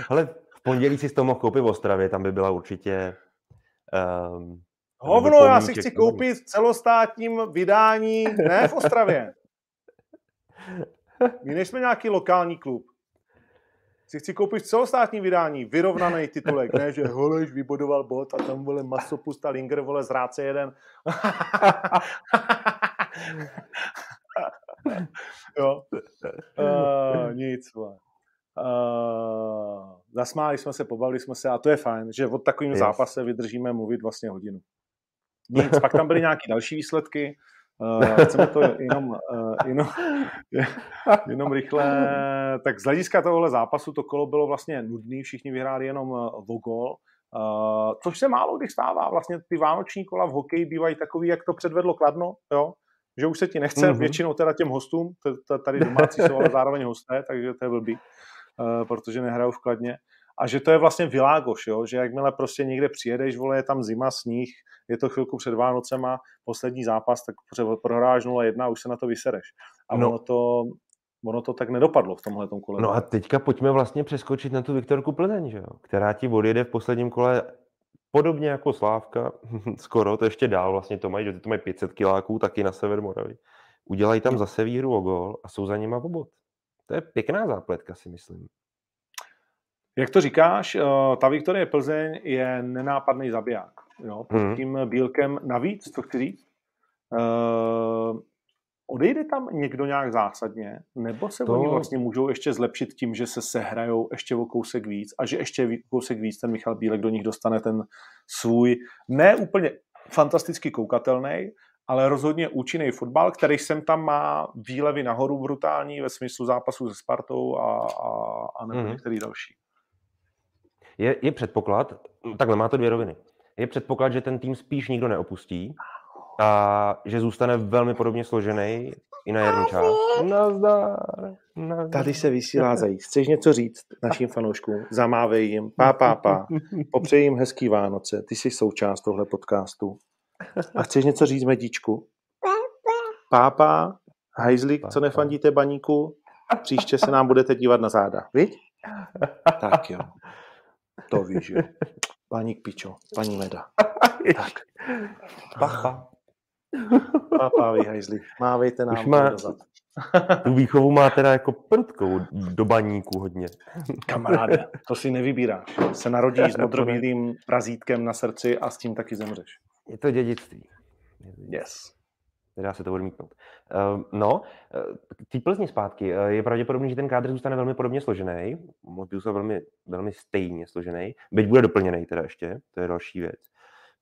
ale pondělí si to mohl koupit v Ostravě, tam by byla určitě... Um, Hovno, já si chci koupit v celostátním vydání, ne v Ostravě. My nejsme nějaký lokální klub. si chci koupit celostátní vydání, vyrovnaný titulek, ne, že Holeš vybodoval bod a tam vole Masopust a Linger, vole, zráce jeden. jo. Uh, nic, vole. Uh, zasmáli jsme se, pobavili jsme se a to je fajn, že od takovým yes. zápase vydržíme mluvit vlastně hodinu. Nic, pak tam byly nějaké další výsledky, Uh, chceme to jenom, uh, jenom, jenom rychle. Tak z hlediska tohohle zápasu to kolo bylo vlastně nudný, všichni vyhráli jenom o gol, uh, což se málo kdy stává. Vlastně ty vánoční kola v hokeji bývají takový, jak to předvedlo Kladno, jo? že už se ti nechce, mm-hmm. většinou teda těm hostům, tady domácí jsou ale zároveň hosté, takže to je blbý, uh, protože nehrajou v Kladně a že to je vlastně világoš, jo? že jakmile prostě někde přijedeš, vole, je tam zima, sníh, je to chvilku před Vánocema, poslední zápas, tak prohráš 0-1 a už se na to vysereš. A no. ono, to, ono to tak nedopadlo v tomhle kole. No a teďka pojďme vlastně přeskočit na tu Viktorku Plzeň, že jo? která ti odjede v posledním kole podobně jako Slávka, skoro, to ještě dál vlastně to mají, že to mají 500 kiláků taky na sever Moravy. Udělají tam zase výhru o gol a jsou za nima v bod. To je pěkná zápletka, si myslím. Jak to říkáš, eh, ta Viktorie Plzeň je nenápadný zabiják. Jo, pod hmm. tím bílkem navíc, co chci říct, uh, odejde tam někdo nějak zásadně, nebo se to... oni vlastně můžou ještě zlepšit tím, že se sehrajou ještě o kousek víc a že ještě o kousek víc ten Michal Bílek do nich dostane ten svůj ne úplně fantasticky koukatelný, ale rozhodně účinný fotbal, který sem tam má výlevy nahoru brutální ve smyslu zápasu se Spartou a, a, a nebo hmm. některý další. Je, je předpoklad, takhle má to dvě roviny. Je předpoklad, že ten tým spíš nikdo neopustí a že zůstane velmi podobně složený i na jarní část. Nazdar, nazdar. Tady se vysílá zajíc. Chceš něco říct našim fanouškům? Zamávej jim. Pá, pá, pá. Popřeji jim hezký Vánoce. Ty jsi součást tohle podcastu. A chceš něco říct, Medičku? Pápa, hajzlik, co nefandíte baníku? Příště se nám budete dívat na záda. Viď? Tak jo. To víš, jo. Paní Pičo, paní Meda. tak. Papa, vy hajzli. Mávejte nám Už má, tu výchovu má teda jako prudkou do baníku hodně. Kamaráde, to si nevybíráš. Se narodí s modrobílým prazítkem na srdci a s tím taky zemřeš. Je to dědictví. Yes nedá se to odmítnout. Uh, no, uh, ty Plzni zpátky. Uh, je pravděpodobné, že ten kádr zůstane velmi podobně složený. Mohl by velmi, velmi stejně složený. Byť bude doplněný teda ještě, to je další věc.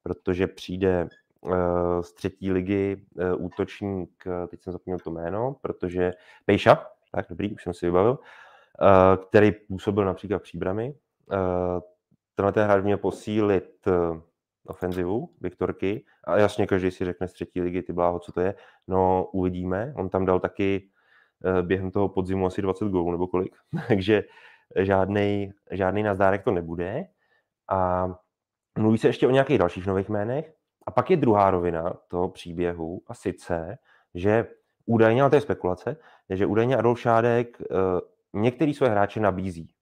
Protože přijde uh, z třetí ligy uh, útočník, uh, teď jsem zapomněl to jméno, protože Pejša, tak dobrý, už jsem si vybavil, uh, který působil například. Uh, tenhle ten hráč měl posílit uh, ofenzivu Viktorky a jasně každý si řekne z třetí ligy, ty bláho, co to je. No uvidíme, on tam dal taky eh, během toho podzimu asi 20 gólů nebo kolik, takže žádný, žádný nazdárek to nebude. A mluví se ještě o nějakých dalších nových jménech. A pak je druhá rovina toho příběhu a sice, že údajně, ale to je spekulace, že údajně Adolf Šádek uh, některý své hráče nabízí.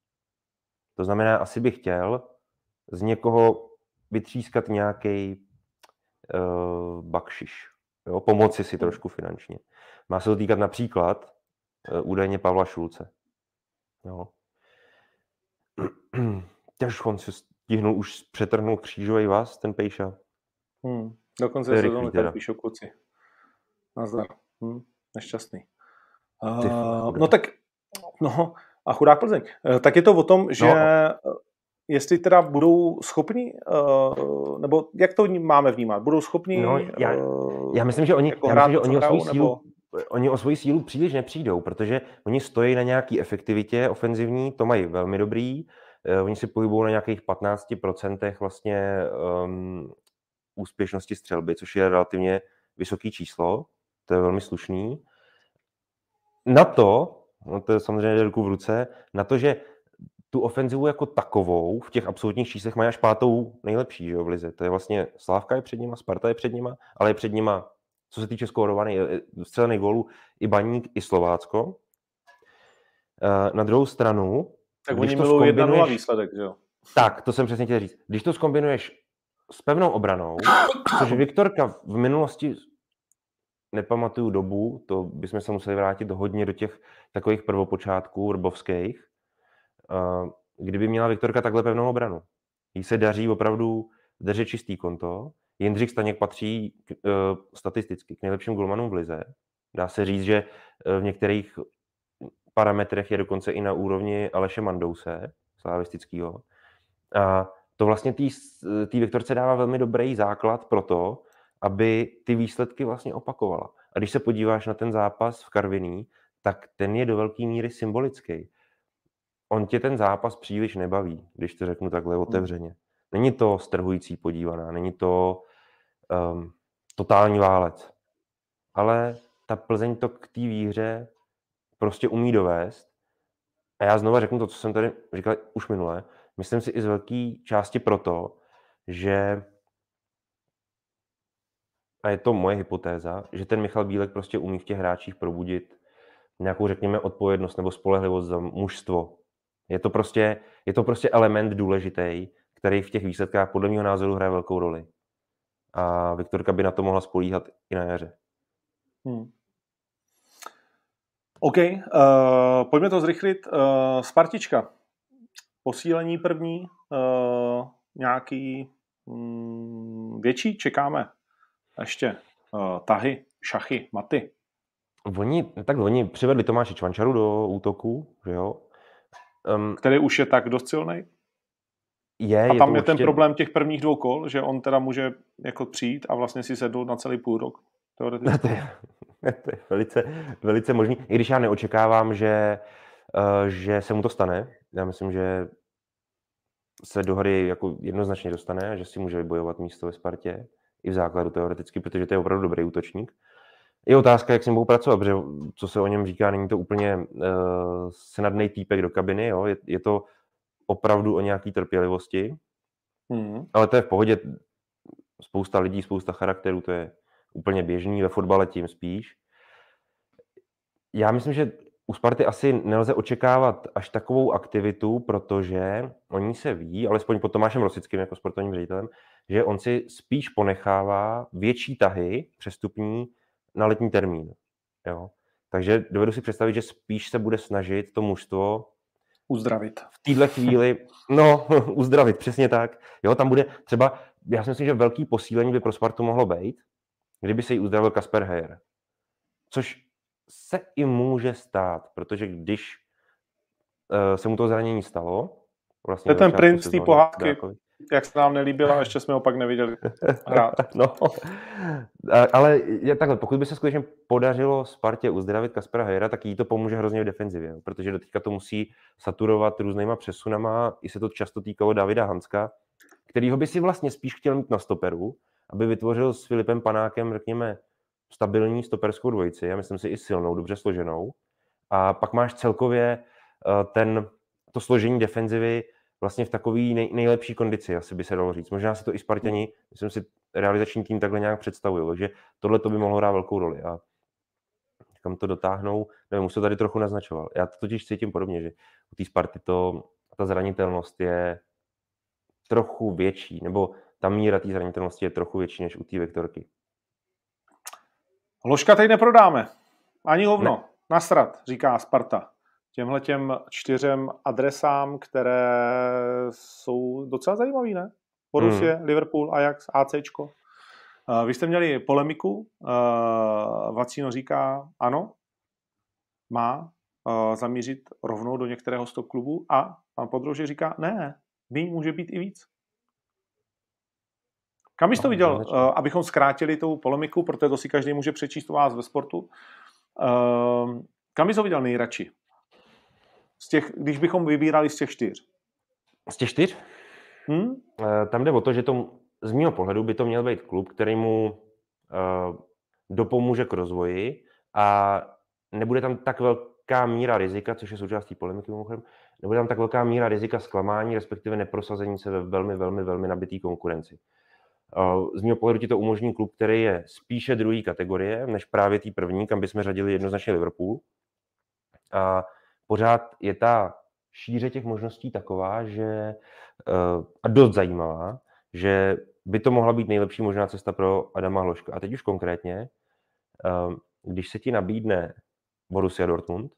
To znamená, asi by chtěl z někoho vytřískat nějaký uh, bakšiš, jo? pomoci si trošku finančně. Má se to týkat například uh, údajně Pavla Šulce. Jo. Těž on si stihnul už přetrhnout křížový vás, ten Pejša. Hmm. Dokonce se to tak píšou kluci. Nazdar. Hmm. Nešťastný. Uh, no tak, no a chudák Plzeň. Tak je to o tom, že no jestli teda budou schopni, uh, nebo jak to máme vnímat, budou schopni no, já, uh, já myslím, že oni, jako já myslím, že oni o svoji sílu, nebo... oni o svoji sílu příliš nepřijdou, protože oni stojí na nějaký efektivitě ofenzivní, to mají velmi dobrý, uh, oni si pohybují na nějakých 15% vlastně um, úspěšnosti střelby, což je relativně vysoký číslo, to je velmi slušný. Na to, no to je samozřejmě ruku v ruce, na to, že tu ofenzivu jako takovou v těch absolutních číslech mají až pátou nejlepší že jo, v lize. To je vlastně Slávka je před nima, Sparta je před nima, ale je před nima, co se týče skórovaných, střelených gólů, i Baník, i Slovácko. Eh, na druhou stranu... Tak oni milují jedna nula výsledek, že jo? Tak, to jsem přesně chtěl říct. Když to skombinuješ s pevnou obranou, což Viktorka v minulosti nepamatuju dobu, to bychom se museli vrátit hodně do těch takových prvopočátků rbovských, kdyby měla Viktorka takhle pevnou obranu. Jí se daří opravdu držet čistý konto. Jindřich Staněk patří k, uh, statisticky k nejlepším golmanům v lize. Dá se říct, že v některých parametrech je dokonce i na úrovni Aleše Mandouse, slavistického. A to vlastně té Viktorce dává velmi dobrý základ pro to, aby ty výsledky vlastně opakovala. A když se podíváš na ten zápas v Karviní, tak ten je do velké míry symbolický. On tě ten zápas příliš nebaví, když to řeknu takhle hmm. otevřeně. Není to strhující podívaná, není to um, totální válec. Ale ta Plzeň to k té výhře prostě umí dovést. A já znova řeknu to, co jsem tady říkal už minule. Myslím si i z velké části proto, že a je to moje hypotéza, že ten Michal Bílek prostě umí v těch hráčích probudit nějakou, řekněme, odpovědnost nebo spolehlivost za mužstvo. Je to prostě, je to prostě element důležitý, který v těch výsledkách podle mého názoru hraje velkou roli. A Viktorka by na to mohla spolíhat i na jaře. Hmm. OK, uh, pojďme to zrychlit. Uh, Spartička. Posílení první, uh, nějaký um, větší, čekáme ještě uh, tahy, šachy, maty. Oni, tak oni přivedli Tomáše Čvančaru do útoku, že jo? Um, Který už je tak dost silný? Je, a tam je, je ten určitě... problém těch prvních dvou kol, že on teda může jako přijít a vlastně si sednout na celý půl rok. Teoreticky. to, je, to je velice, velice možný. I když já neočekávám, že, uh, že se mu to stane. Já myslím, že se do hry jako jednoznačně dostane a že si může vybojovat místo ve Spartě i v základu teoreticky, protože to je opravdu dobrý útočník. Je otázka, jak s ním budou pracovat, protože co se o něm říká, není to úplně uh, snadný týpek do kabiny, jo? Je, je to opravdu o nějaký trpělivosti, hmm. ale to je v pohodě. Spousta lidí, spousta charakterů, to je úplně běžný, ve fotbale tím spíš. Já myslím, že u Sparty asi nelze očekávat až takovou aktivitu, protože oni se ví, alespoň pod Tomášem Rosickým jako sportovním ředitelem, že on si spíš ponechává větší tahy přestupní na letní termín. Jo? Takže dovedu si představit, že spíš se bude snažit to mužstvo uzdravit. V téhle chvíli, no, uzdravit, přesně tak. Jo, tam bude třeba, já si myslím, že velký posílení by pro Spartu mohlo být, kdyby se jí uzdravil Kasper Heyer. Což se i může stát, protože když uh, se mu to zranění stalo, vlastně to je ten princ té pohádky. Dákovi, jak se nám nelíbila, ještě jsme ho pak neviděli hrát. no, ale je takhle, pokud by se skutečně podařilo Spartě uzdravit Kaspera Hejra, tak jí to pomůže hrozně v defenzivě, protože do teďka to musí saturovat různýma přesunama, i se to často týkalo Davida Hanska, kterýho by si vlastně spíš chtěl mít na stoperu, aby vytvořil s Filipem Panákem, řekněme, stabilní stoperskou dvojici, já myslím si i silnou, dobře složenou. A pak máš celkově eh, ten, to složení defenzivy vlastně v takové nej, nejlepší kondici, asi by se dalo říct. Možná se to i Spartani, myslím si, realizační tým takhle nějak představují, takže tohle to by mohlo hrát velkou roli. A kam to dotáhnou, nevím, už to tady trochu naznačoval. Já to totiž cítím podobně, že u té Sparty to, ta zranitelnost je trochu větší, nebo ta míra té zranitelnosti je trochu větší než u té Vektorky. Ložka teď neprodáme. Ani hovno. Ne. Nasrat, říká Sparta těmhle těm čtyřem adresám, které jsou docela zajímavé, ne? Borussia, hmm. Liverpool, Ajax, ACčko. Uh, vy jste měli polemiku, uh, Vacino říká ano, má uh, zamířit rovnou do některého stop klubu a pan Podrože říká ne, míň může být i víc. Kam jsi to no, viděl, abychom zkrátili tu polemiku, protože to si každý může přečíst u vás ve sportu. Kam bys to viděl nejradši? Z těch, když bychom vybírali z těch čtyř. Z těch čtyř? Hmm? Tam jde o to, že to, z mého pohledu by to měl být klub, který mu uh, dopomůže k rozvoji a nebude tam tak velká míra rizika, což je součástí polemiky mimochodem, nebude tam tak velká míra rizika zklamání, respektive neprosazení se ve velmi, velmi, velmi nabitý konkurenci. Z mého pohledu ti to umožní klub, který je spíše druhé kategorie, než právě tý první, kam bychom řadili jednoznačně Liverpool. A pořád je ta šíře těch možností taková, že eh, a dost zajímavá, že by to mohla být nejlepší možná cesta pro Adama Hloška. A teď už konkrétně, eh, když se ti nabídne Borussia Dortmund,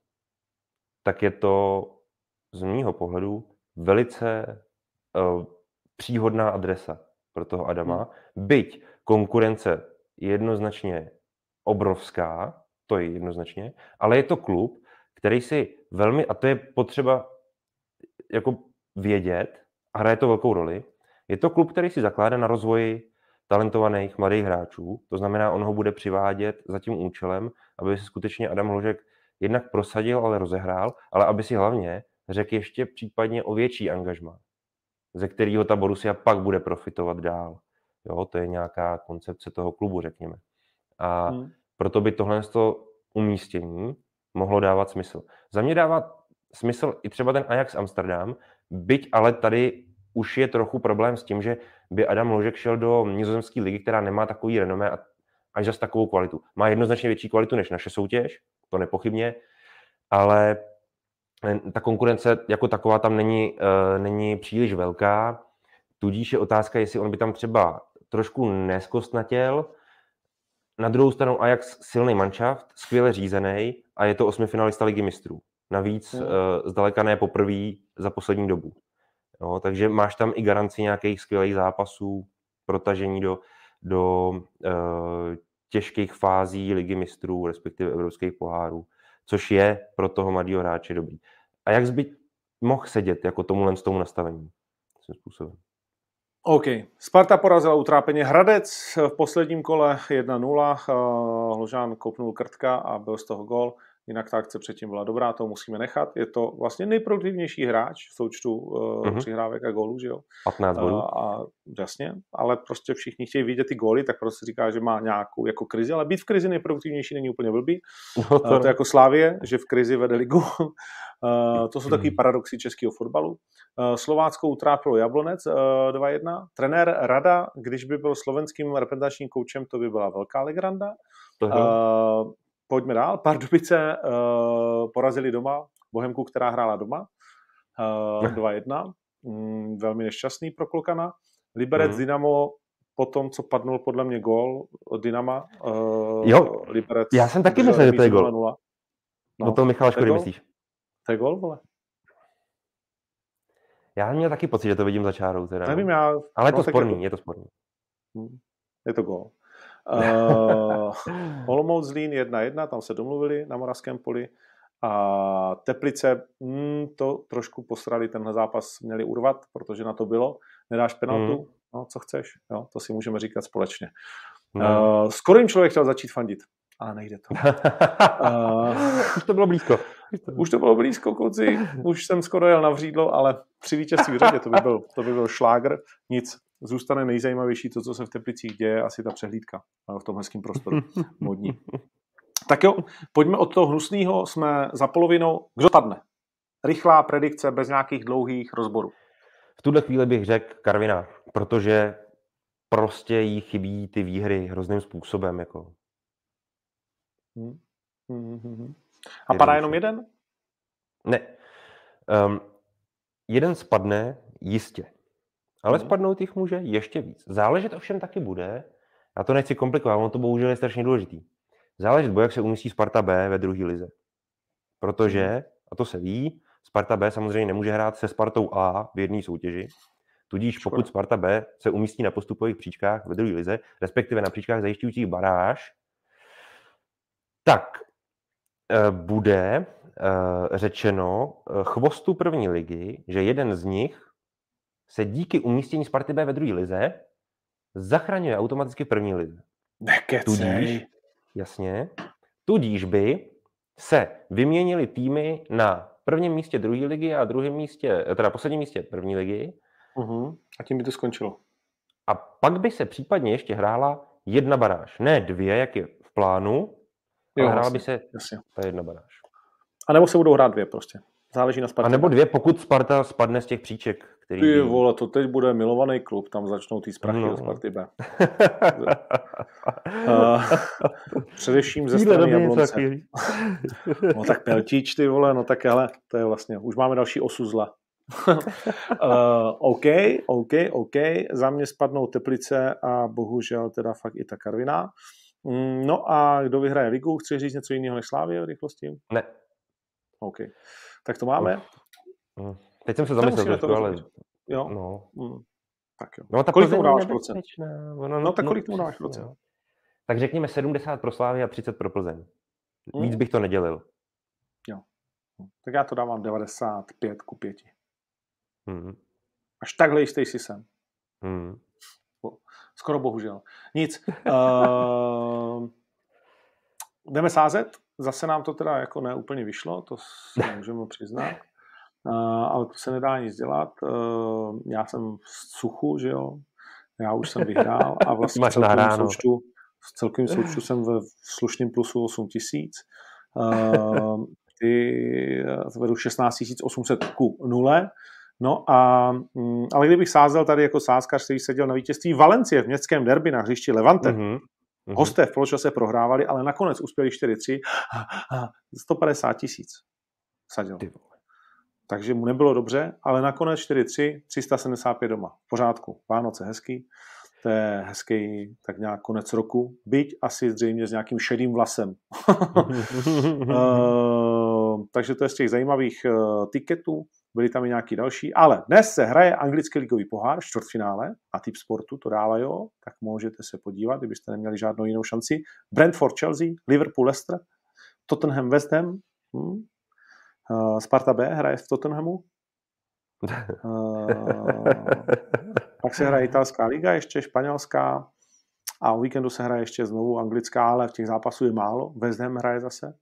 tak je to z mýho pohledu velice uh, příhodná adresa pro toho Adama. Hmm. Byť konkurence je jednoznačně obrovská, to je jednoznačně, ale je to klub, který si velmi, a to je potřeba jako vědět, a hraje to velkou roli, je to klub, který si zakládá na rozvoji talentovaných mladých hráčů, to znamená, on ho bude přivádět za tím účelem, aby se skutečně Adam Hložek jednak prosadil, ale rozehrál, ale aby si hlavně řekl ještě případně o větší angažmá, ze kterého ta Borussia pak bude profitovat dál. Jo, to je nějaká koncepce toho klubu, řekněme. A hmm. proto by tohle umístění mohlo dávat smysl. Za mě dává smysl i třeba ten Ajax Amsterdam, byť ale tady už je trochu problém s tím, že by Adam Ložek šel do nizozemské ligy, která nemá takový renomé a až zase takovou kvalitu. Má jednoznačně větší kvalitu než naše soutěž, to nepochybně, ale ta konkurence jako taková tam není, uh, není příliš velká, tudíž je otázka, jestli on by tam třeba trošku neskostnatěl. Na druhou stranu Ajax silný manšaft, skvěle řízený a je to osmifinalista ligy mistrů. Navíc uh, zdaleka ne poprvé za poslední dobu. Jo, takže máš tam i garanci nějakých skvělých zápasů, protažení do, do uh, těžkých fází ligy mistrů, respektive evropských pohárů, což je pro toho mladého hráče dobrý. A jak by mohl sedět jako tomuhle s tomu nastavení? Tím způsobem. OK. Sparta porazila utrápeně Hradec v posledním kole 1-0. Eh, Hložán kopnul krtka a byl z toho gol jinak ta akce předtím byla dobrá, to musíme nechat. Je to vlastně nejproduktivnější hráč v součtu uh, mm-hmm. přihrávek a gólů, že jo? 15 gólů. Uh, a jasně, ale prostě všichni chtějí vidět ty góly, tak prostě říká, že má nějakou jako krizi, ale být v krizi nejproduktivnější není úplně blbý. No to, uh, to je jako Slávě, že v krizi vede ligu. Uh, to jsou takový mhm. paradoxy českého fotbalu. Uh, Slovácko utrápilo Jablonec uh, 2-1. Trenér Rada, když by byl slovenským reprezentačním koučem, to by byla velká legranda. Uh, pojďme dál. Pardubice uh, porazili doma Bohemku, která hrála doma. Uh, 2-1. Mm, velmi nešťastný pro Klokana. Liberec mm. Dynamo po tom, co padnul podle mě gól od Dynama. Uh, jo, Liberec já jsem taky myslel, že to je gól. No, no to Michal Škody myslíš? To je gól, vole. Já měl taky pocit, že to vidím za čárou. Teda, Nevím, já... Ale je to no, sporný, je to, je to sporný. Hm, je to gól. Uh, Olomouc Zlín 1-1, tam se domluvili na Moravském poli. A Teplice mm, to trošku posrali, tenhle zápas měli urvat, protože na to bylo. Nedáš penaltu, mm. no co chceš, jo, to si můžeme říkat společně. No. Uh, skoro jim člověk chtěl začít fandit, ale nejde to. uh, už to bylo blízko. Už to bylo blízko, kluci. Už jsem skoro jel na vřídlo, ale při vítězství v řadě to by byl, to by byl šlágr. Nic, zůstane nejzajímavější to, co se v Teplicích děje, asi ta přehlídka v tom hezkém prostoru modní. Tak jo, pojďme od toho hnusného, jsme za polovinou. Kdo padne? Rychlá predikce bez nějakých dlouhých rozborů. V tuhle chvíli bych řekl Karvina, protože prostě jí chybí ty výhry hrozným způsobem. Jako. Hmm. Hmm, hmm. A padá jenom jeden? Ne. Um, jeden spadne jistě. Ale hmm. spadnout jich může ještě víc. Záležet ovšem taky bude, já to nechci komplikovat, ono to bohužel je strašně důležitý. Záležet bude, jak se umístí Sparta B ve druhé lize. Protože, hmm. a to se ví, Sparta B samozřejmě nemůže hrát se Spartou A v jedné soutěži. Tudíž pokud Sparta B se umístí na postupových příčkách ve druhé lize, respektive na příčkách zajišťujících baráž, tak eh, bude eh, řečeno eh, chvostu první ligy, že jeden z nich se díky umístění Sparty B ve druhé lize zachraňuje automaticky v první lize. Nekecej. Tudíž, jasně, tudíž by se vyměnili týmy na prvním místě druhé ligy a druhém místě, teda posledním místě první ligy. Uh-huh. A tím by to skončilo. A pak by se případně ještě hrála jedna baráž. Ne dvě, jak je v plánu, jo, ale hrála by se jasně. ta jedna baráž. A nebo se budou hrát dvě prostě. Záleží na Spartě. A nebo dvě, pokud Sparta spadne z těch příček. Který Ty vole, to teď bude milovaný klub, tam začnou ty sprachy no. od Sparty B. uh, především ze strany Jablonce. no tak Peltíč, ty vole, no tak ale to je vlastně, už máme další osu zla. uh, OK, OK, OK, za mě spadnou Teplice a bohužel teda fakt i ta Karviná. Mm, no a kdo vyhraje ligu? Chci říct něco jiného než Slávě v rychlosti? Ne. OK. Tak to máme. Hmm. Teď jsem se zamyslel trošku, ale... Jo? No. Hmm. Tak jo. No, tak kolik tomu dáváš procent? No, no, tak kolik tomu dáváš procent? Tak řekněme 70 pro Slávy a 30 pro Plzeň. Hmm. Víc bych to nedělil. Jo. Tak já to dávám 95 ku 5. Hmm. Až takhle jistý si jsem. Hmm. Skoro bohužel. Nic. Uh, jdeme sázet. Zase nám to teda jako neúplně vyšlo, to si můžeme přiznat. Ale to se nedá nic dělat. Uh, já jsem v suchu, že jo. Já už jsem vyhrál a vlastně v celkovém, součtu, v celkovém součtu jsem ve slušném plusu 8 tisíc. Uh, ty vedu 16 800 ku nule. No a, mm, ale kdybych sázel tady jako sázkař, který seděl na vítězství Valencie v městském derby na hřišti Levante, mm-hmm. hosté v poločase prohrávali, ale nakonec uspěli 4-3, 150 tisíc sadil. Takže mu nebylo dobře, ale nakonec 4-3, 375 doma. V pořádku, Vánoce hezký, to je hezký tak nějak konec roku, byť asi zřejmě s nějakým šedým vlasem. uh, takže to je z těch zajímavých uh, tiketů byli tam i nějaký další, ale dnes se hraje anglický ligový pohár, čtvrtfinále a typ sportu to dává, jo, tak můžete se podívat, kdybyste neměli žádnou jinou šanci. Brentford Chelsea, Liverpool Leicester, Tottenham West Ham, hm? Uh, Sparta B hraje v Tottenhamu, uh, pak se hraje italská liga, ještě španělská a o víkendu se hraje ještě znovu anglická, ale v těch zápasů je málo. West Ham hraje zase,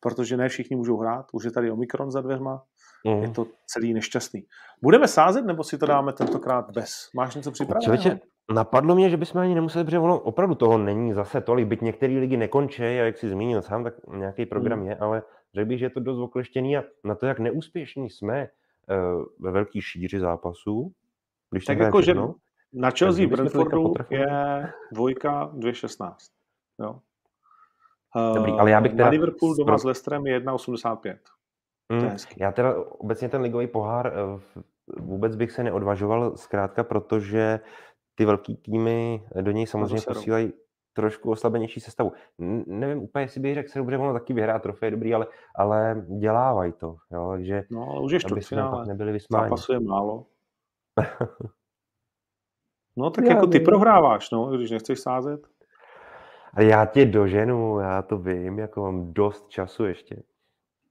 protože ne všichni můžou hrát, už je tady Omikron za dveřma, Mm. Je to celý nešťastný. Budeme sázet, nebo si to dáme tentokrát bez? Máš něco připraveného? napadlo mě, že bychom ani nemuseli, protože ono opravdu toho není zase tolik, byť některé ligy nekončí, a jak si zmínil sám, tak nějaký program mm. je, ale řekl bych, že je to dost okleštěný a na to, jak neúspěšní jsme uh, ve velké šíři zápasů, když tak jako, že na Chelsea Brentfordu je dvojka 2,16. Jo. Dobrý, ale já bych teda... Na Liverpool doma s Leicesterem je 1,85. Mm, já teda obecně ten ligový pohár eh, vůbec bych se neodvažoval zkrátka, protože ty velký týmy do něj samozřejmě posílají trošku oslabenější sestavu. Nevím úplně, jestli bych řekl, se dobře, ono taky vyhrát trofej, dobrý, ale, ale dělávají to, jo, takže no, ale už je čtvrtfinále, nebyli vysmáni. Zápasu je málo. no tak já jako ty prohráváš, no, když nechceš sázet. A já tě doženu, já to vím, jako mám dost času ještě.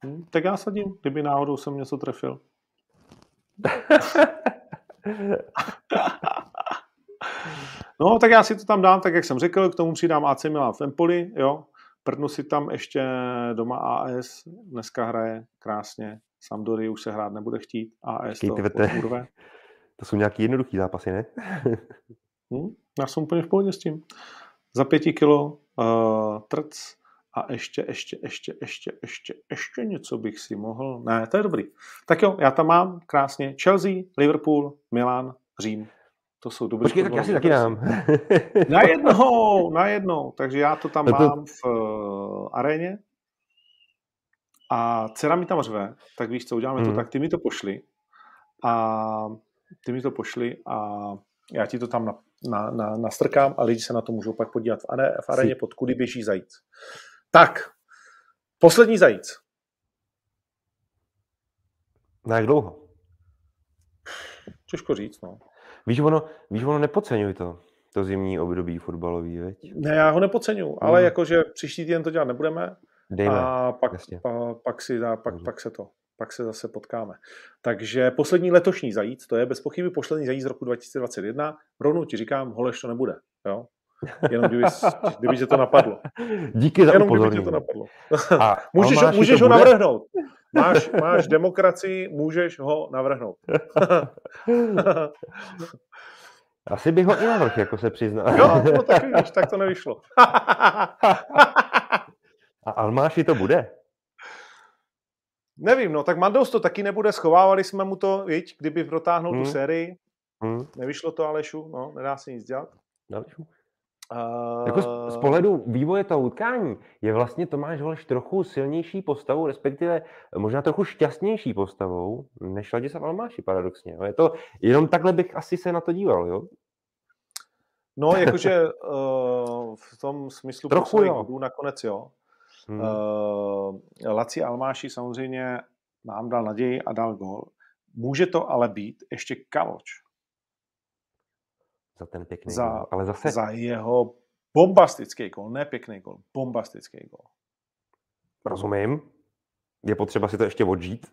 Hmm, tak já sadím, kdyby náhodou jsem něco trefil. no, tak já si to tam dám, tak jak jsem řekl, k tomu přidám AC Milan v Empoli, jo. Prdnu si tam ještě doma AS, dneska hraje krásně, Sampdory už se hrát nebude chtít, AS to urve. To jsou nějaký jednoduchý zápasy, ne? hmm, já jsem úplně v pohodě s tím. Za pěti kilo uh, trc, a ještě, ještě, ještě, ještě, ještě, ještě něco bych si mohl. Ne, to je dobrý. Tak jo, já tam mám krásně Chelsea, Liverpool, Milan, Řím. To jsou dobré. Počkej, tak já si taky dám. na jednou, na jednou. Takže já to tam no to... mám v uh, aréně. A dcera mi tam řve, tak víš co, uděláme mm. to mhm. tak, ty mi to pošli. A ty mi to pošli a já ti to tam na, na, na, nastrkám a lidi se na to můžou pak podívat v, are, v aréně pod kudy běží zajíc. Tak, poslední zajíc. Na jak dlouho? Těžko říct, no. Víš, ono, víš, ono nepodceňuj to, to zimní období fotbalový, veď? Ne, já ho nepodceňuji, hmm. ale jakože příští týden to dělat nebudeme. Dejme, a pak, pa, pak, si, a pak, hmm. pak se to pak se zase potkáme. Takže poslední letošní zajíc, to je bez pochyby poslední zajíc z roku 2021. Rovnou ti říkám, holeš to nebude. Jo? Jenom kdyby, kdyby tě to napadlo. Díky za Jenom tě to napadlo. A můžeš, ho, můžeš ho navrhnout. Máš, máš demokracii, můžeš ho navrhnout. Asi bych ho i navrh, jako se přizná. Jo, no tak víš, tak to nevyšlo. A Almáši to bude? Nevím, no tak Mandos to taky nebude, schovávali jsme mu to, viď, kdyby protáhnul hmm. tu sérii. Hmm. Nevyšlo to Alešu, no, nedá se nic dělat. Alešu. Uh... Jako z, z pohledu vývoje toho utkání je vlastně Tomáš Holeš trochu silnější postavou, respektive možná trochu šťastnější postavou, než Ladislav Almáši, paradoxně. Je to, jenom takhle bych asi se na to díval, jo? No, jakože uh, v tom smyslu trochu jo. Bodů nakonec jo. Hmm. Uh, Laci Almáši samozřejmě nám dal naději a dal gol. může to ale být ještě Kaloč. Za ten pěkný za, gol. Ale zase... Za jeho bombastický gol, ne pěkný gol, bombastický gol. Rozumím. Je potřeba si to ještě odžít.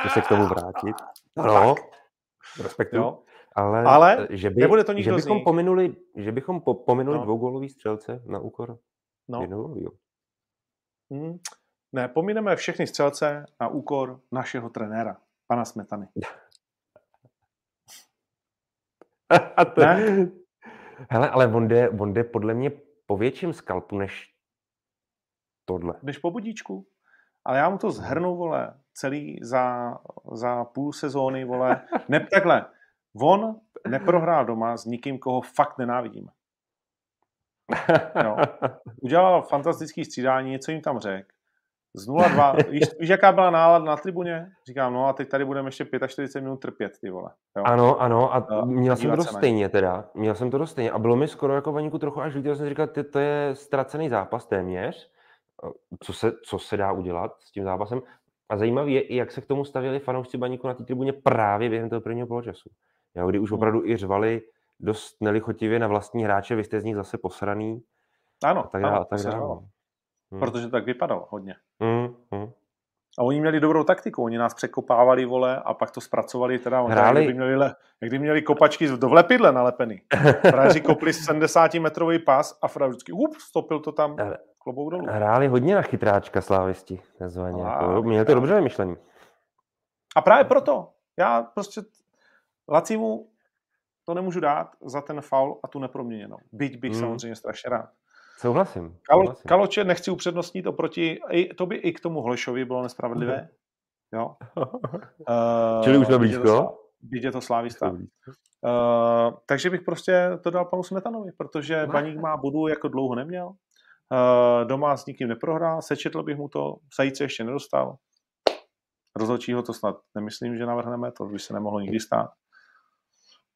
Chci se k tomu vrátit. Ano, respektuju. Jo. Ale, Ale že, by, nebude to nikdo že bychom pominuli, že bychom po, pominuli No. dvougolový střelce na úkor No. jednogolovýho. Hmm. Ne, pomineme všechny střelce na úkor našeho trenéra, pana Smetany. A to, Ne? Hele, ale on jde, on jde podle mě po větším skalpu než tohle. Jdeš po budíčku? Ale já mu to zhrnu, vole, celý za, za půl sezóny, vole. Ne, takhle. On neprohrál doma s nikým, koho fakt nenávidíme. Jo. Udělal fantastický střídání, něco jim tam řekl. Z 0-2. Víš, víš, jaká byla nálada na tribuně? Říkám, no a teď tady budeme ještě 45 minut trpět, ty vole. Jo. Ano, ano, a A měl jsem to dost stejně teda. Měl jsem to dost stejně. A bylo mi skoro jako Vaníku trochu až líto, jsem říkal, ty, to je ztracený zápas téměř. Co se, co se dá udělat s tím zápasem? A zajímavé je, i jak se k tomu stavěli fanoušci Baníku na té tribuně právě během toho prvního poločasu. Jo, kdy už Hmm. opravdu i řvali dost nelichotivě na vlastní hráče, vy jste z nich zase posraný Ano, a tak ano, dále. a Tak dále. řvalo. Hmm. Protože to tak vypadalo hodně. Hmm, hmm. A oni měli dobrou taktiku, oni nás překopávali, vole, a pak to zpracovali, teda Hráli- Hráli... kdyby měli, le, kdyby měli kopačky do vlepidle nalepený. Frajeři kopli 70-metrový pas a Frajer vždycky, up, stopil to tam, klobouk dolů. Hráli hodně na chytráčka slávisti, takzvaně. A, Jako, měli to dobře vymyšlený. A právě proto, já prostě Lacimu to nemůžu dát za ten faul a tu neproměněnou. Byť bych Hmm. samozřejmě strašně rád. Souhlasím. Kalo, souhlasím. Kaloče nechci upřednostnit oproti, i, to by i k tomu Holešovi bylo nespravedlivé. Jo. Uh, Čili už jsme byť je to blízko? je to slávista. Uh, takže bych prostě to dal panu Smetanovi, protože Baník má bodů jako dlouho neměl. Uh, doma s nikým neprohrál, sečetl bych mu to, Sajíce ještě nedostal. Rozhodčího to snad nemyslím, že navrhneme, to by se nemohlo nikdy stát.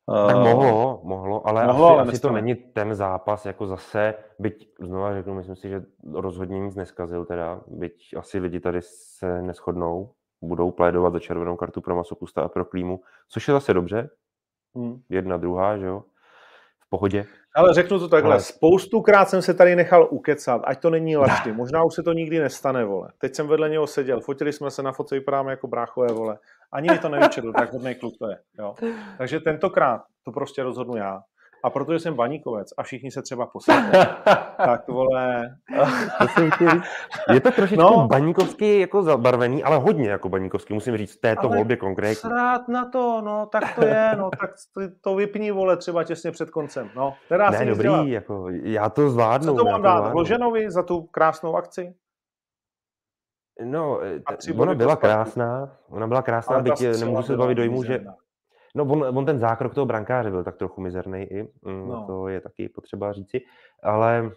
Tak Uh, mohlo, mohlo, ale mohlo, asi, ale asi to není ten zápas jako zase, byť znova řeknu, myslím si, že rozhodně nic neskazil teda, byť asi lidi tady se neschodnou, budou plédovat za červenou kartu pro Masopusta a pro Klímu, což je zase dobře, hm. jedna, druhá, že jo, v pohodě. Ale řeknu to takhle, Ale- spoustukrát jsem se tady nechal ukecat, ať to není lačný, možná už se to nikdy nestane, vole. Teď jsem vedle něho seděl, fotili jsme se na fotce, vypadáme jako bráchové, vole. Ani mi to nevyčetl, tak hodný kluk to je, jo. Takže tentokrát to prostě rozhodnu já. A protože jsem baníkovec a všichni se třeba posadí, tak vole. Je to trošičku No. baníkovský jako zabarvený, ale hodně jako baníkovský, musím říct, v této Ale volbě konkrétně. srát na to, no, tak to je, no, tak to- vypni, vole, třeba těsně před koncem, no. Se Ne, dobrý, dělat. jako, já to zvládnu. Co to mám dát? zvládnu. Vloženovi za tu krásnou akci? No, ona byla krásná, ona byla krásná, byť nemůžu se zbavit dojmu, že. No, on, on ten zákrok toho brankáře byl tak trochu mizerný i, mm, No. to je taky potřeba říci, ale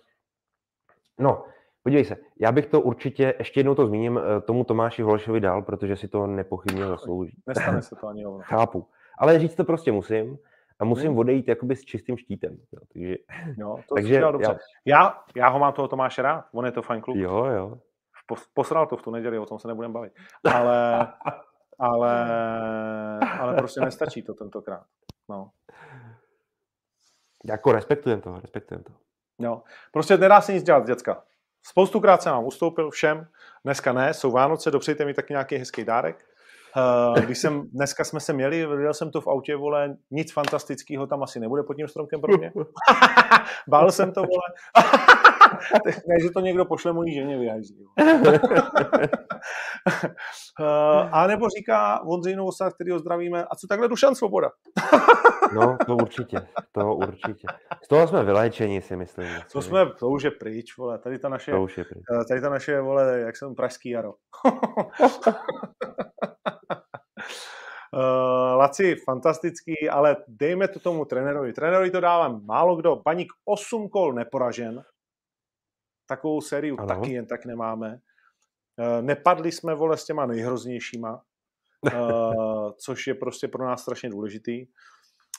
no, podívej se, já bych to určitě, ještě jednou to zmíním, eh, tomu Tomáši Holešovi dal, protože si to nepochybně zaslouží. Nestane se to ani ono. Chápu, ale říct to prostě musím a musím Hmm. odejít jakoby s čistým štítem, jo, takže Jo, to Takže dobře. já- Já, ho mám toho Tomáše rád, on je to fajn kluk. jo, jo. Pos- Posral to v tu neděli, o tom se nebudeme bavit. Ale, ale, ale prostě nestačí to tentokrát. No. Jako respektujem to, respektujem to. Jo. Prostě nedá se nic dělat, děcka. Spoustukrát jsem vám ustoupil všem, dneska ne, jsou Vánoce, dopřejte mi taky nějaký hezký dárek. Eh, Když jsem, dneska jsme se měli, viděl jsem to v autě, vole, nic fantastického tam asi nebude pod tím stromkem pro mě. Bál jsem to, vole. ne, že to někdo pošle mojí ženě vyjaždí. Uh, a nebo říká Vondřej Novosad, který ho zdravíme, a co takhle Dušan Svoboda? No, to určitě, to určitě. Z toho jsme vyléčeni, si myslím. To jsme, to už je pryč, vole, tady ta naše, To už je pryč. eh, tady ta naše, vole, jak jsem, pražský jaro. Uh, Laci, fantastický, ale dejme to tomu trenérovi. Trenérovi to dávám málo kdo. Baník 8 kol neporažen. Takovou sériu Ano. taky jen tak nemáme. Uh, nepadli jsme, vole, s těma nejhroznějšíma, uh, což je prostě pro nás strašně důležitý.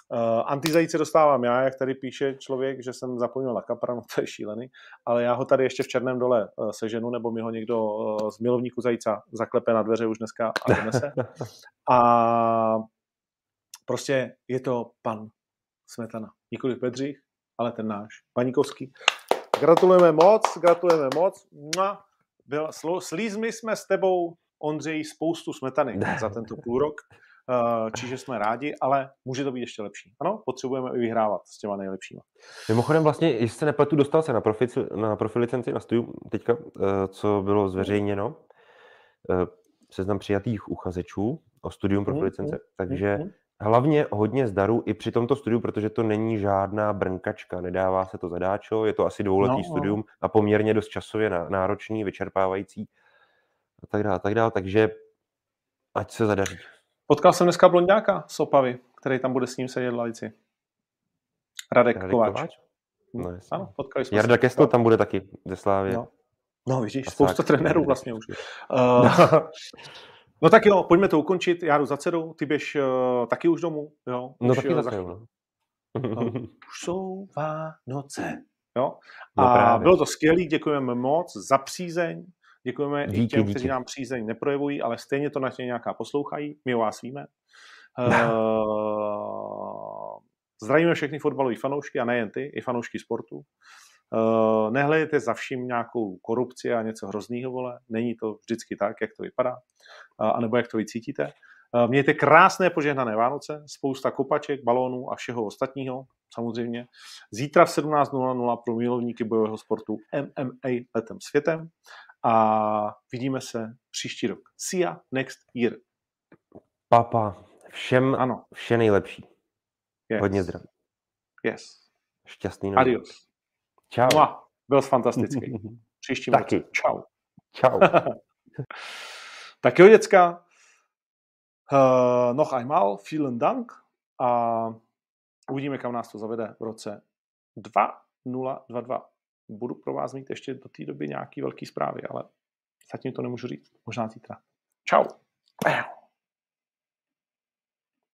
Uh, antizajíce dostávám já, jak tady píše člověk, že jsem zapomněl na kapra, no to je šílený, ale já ho tady ještě v černém dole seženu, nebo mi ho někdo z milovníků zajíca zaklepe na dveře už dneska a donese. A prostě je to pan Smetana. Nikoli Pedřích, ale ten náš, Paníkovský. Gratulujeme moc, gratulujeme moc. Byl, slízli jsme s tebou, Ondřej, spoustu smetany za tento půl rok. Eh, čiže jsme rádi, ale může to být ještě lepší. Ano, potřebujeme i vyhrávat s těma nejlepšíma. Mimochodem vlastně, jestli se nepletu, dostal se na profi, na profi licenci na studium teďka, eh, co bylo zveřejněno, eh, seznam přijatých uchazečů o studium profi licence, takže hlavně hodně zdaru i při tomto studiu, protože to není žádná brnkačka, nedává se to zadáčo, je to asi dvouletý no, no. studium a poměrně dost časově náročný, vyčerpávající a tak dále, tak dále, takže ať se zadaří. Potkal jsem dneska blondáka z Opavy, který tam bude s ním sedět v lavici. Radek, Radek Kováč. Kováč? No, jasný. ano, potkali jsme Jarda Kestl tam bude taky ze Slávy. No. no vidíš, spousta trenérů vlastně už. Uh, no tak jo, pojďme to ukončit. Já jdu za dcerou, ty běž uh, taky už domů. Jo? No už, taky uh, za no. no. Už jsou Vánoce. Jo? No a no bylo to skvělé, děkujeme moc za přízeň, Děkujeme díky, i těm, díky. kteří nám přízeň neprojevují, ale stejně to na ně nějaká poslouchají. My o vás víme. Uh, zdravíme všechny fotbalové fanoušky a nejen ty, i fanoušky sportu. Uh, nehledejte za vším nějakou korupci a něco hroznýho, vole. Není to vždycky tak, jak to vypadá, uh, anebo jak to vycítíte. Uh, mějte krásné požehnané Vánoce, spousta kopaček, balónů a všeho ostatního, samozřejmě. Zítra v 17.00 pro milovníky bojového sportu MMA letem světem a vidíme se příští rok. See ya next year. Papa, všem ano. vše nejlepší. Yes. Hodně zdraví. Yes. Šťastný nový. Adios. Čau. Mua, byl jsi fantastický. Příští Taky. Roce. Čau. Čau. tak jo, děcka. Uh, noch einmal, vielen Dank. A uvidíme, kam nás to zavede v roce 2022 budu pro vás mít ještě do té doby nějaký velký zprávy, ale zatím to nemůžu říct. Možná zítra. Čau.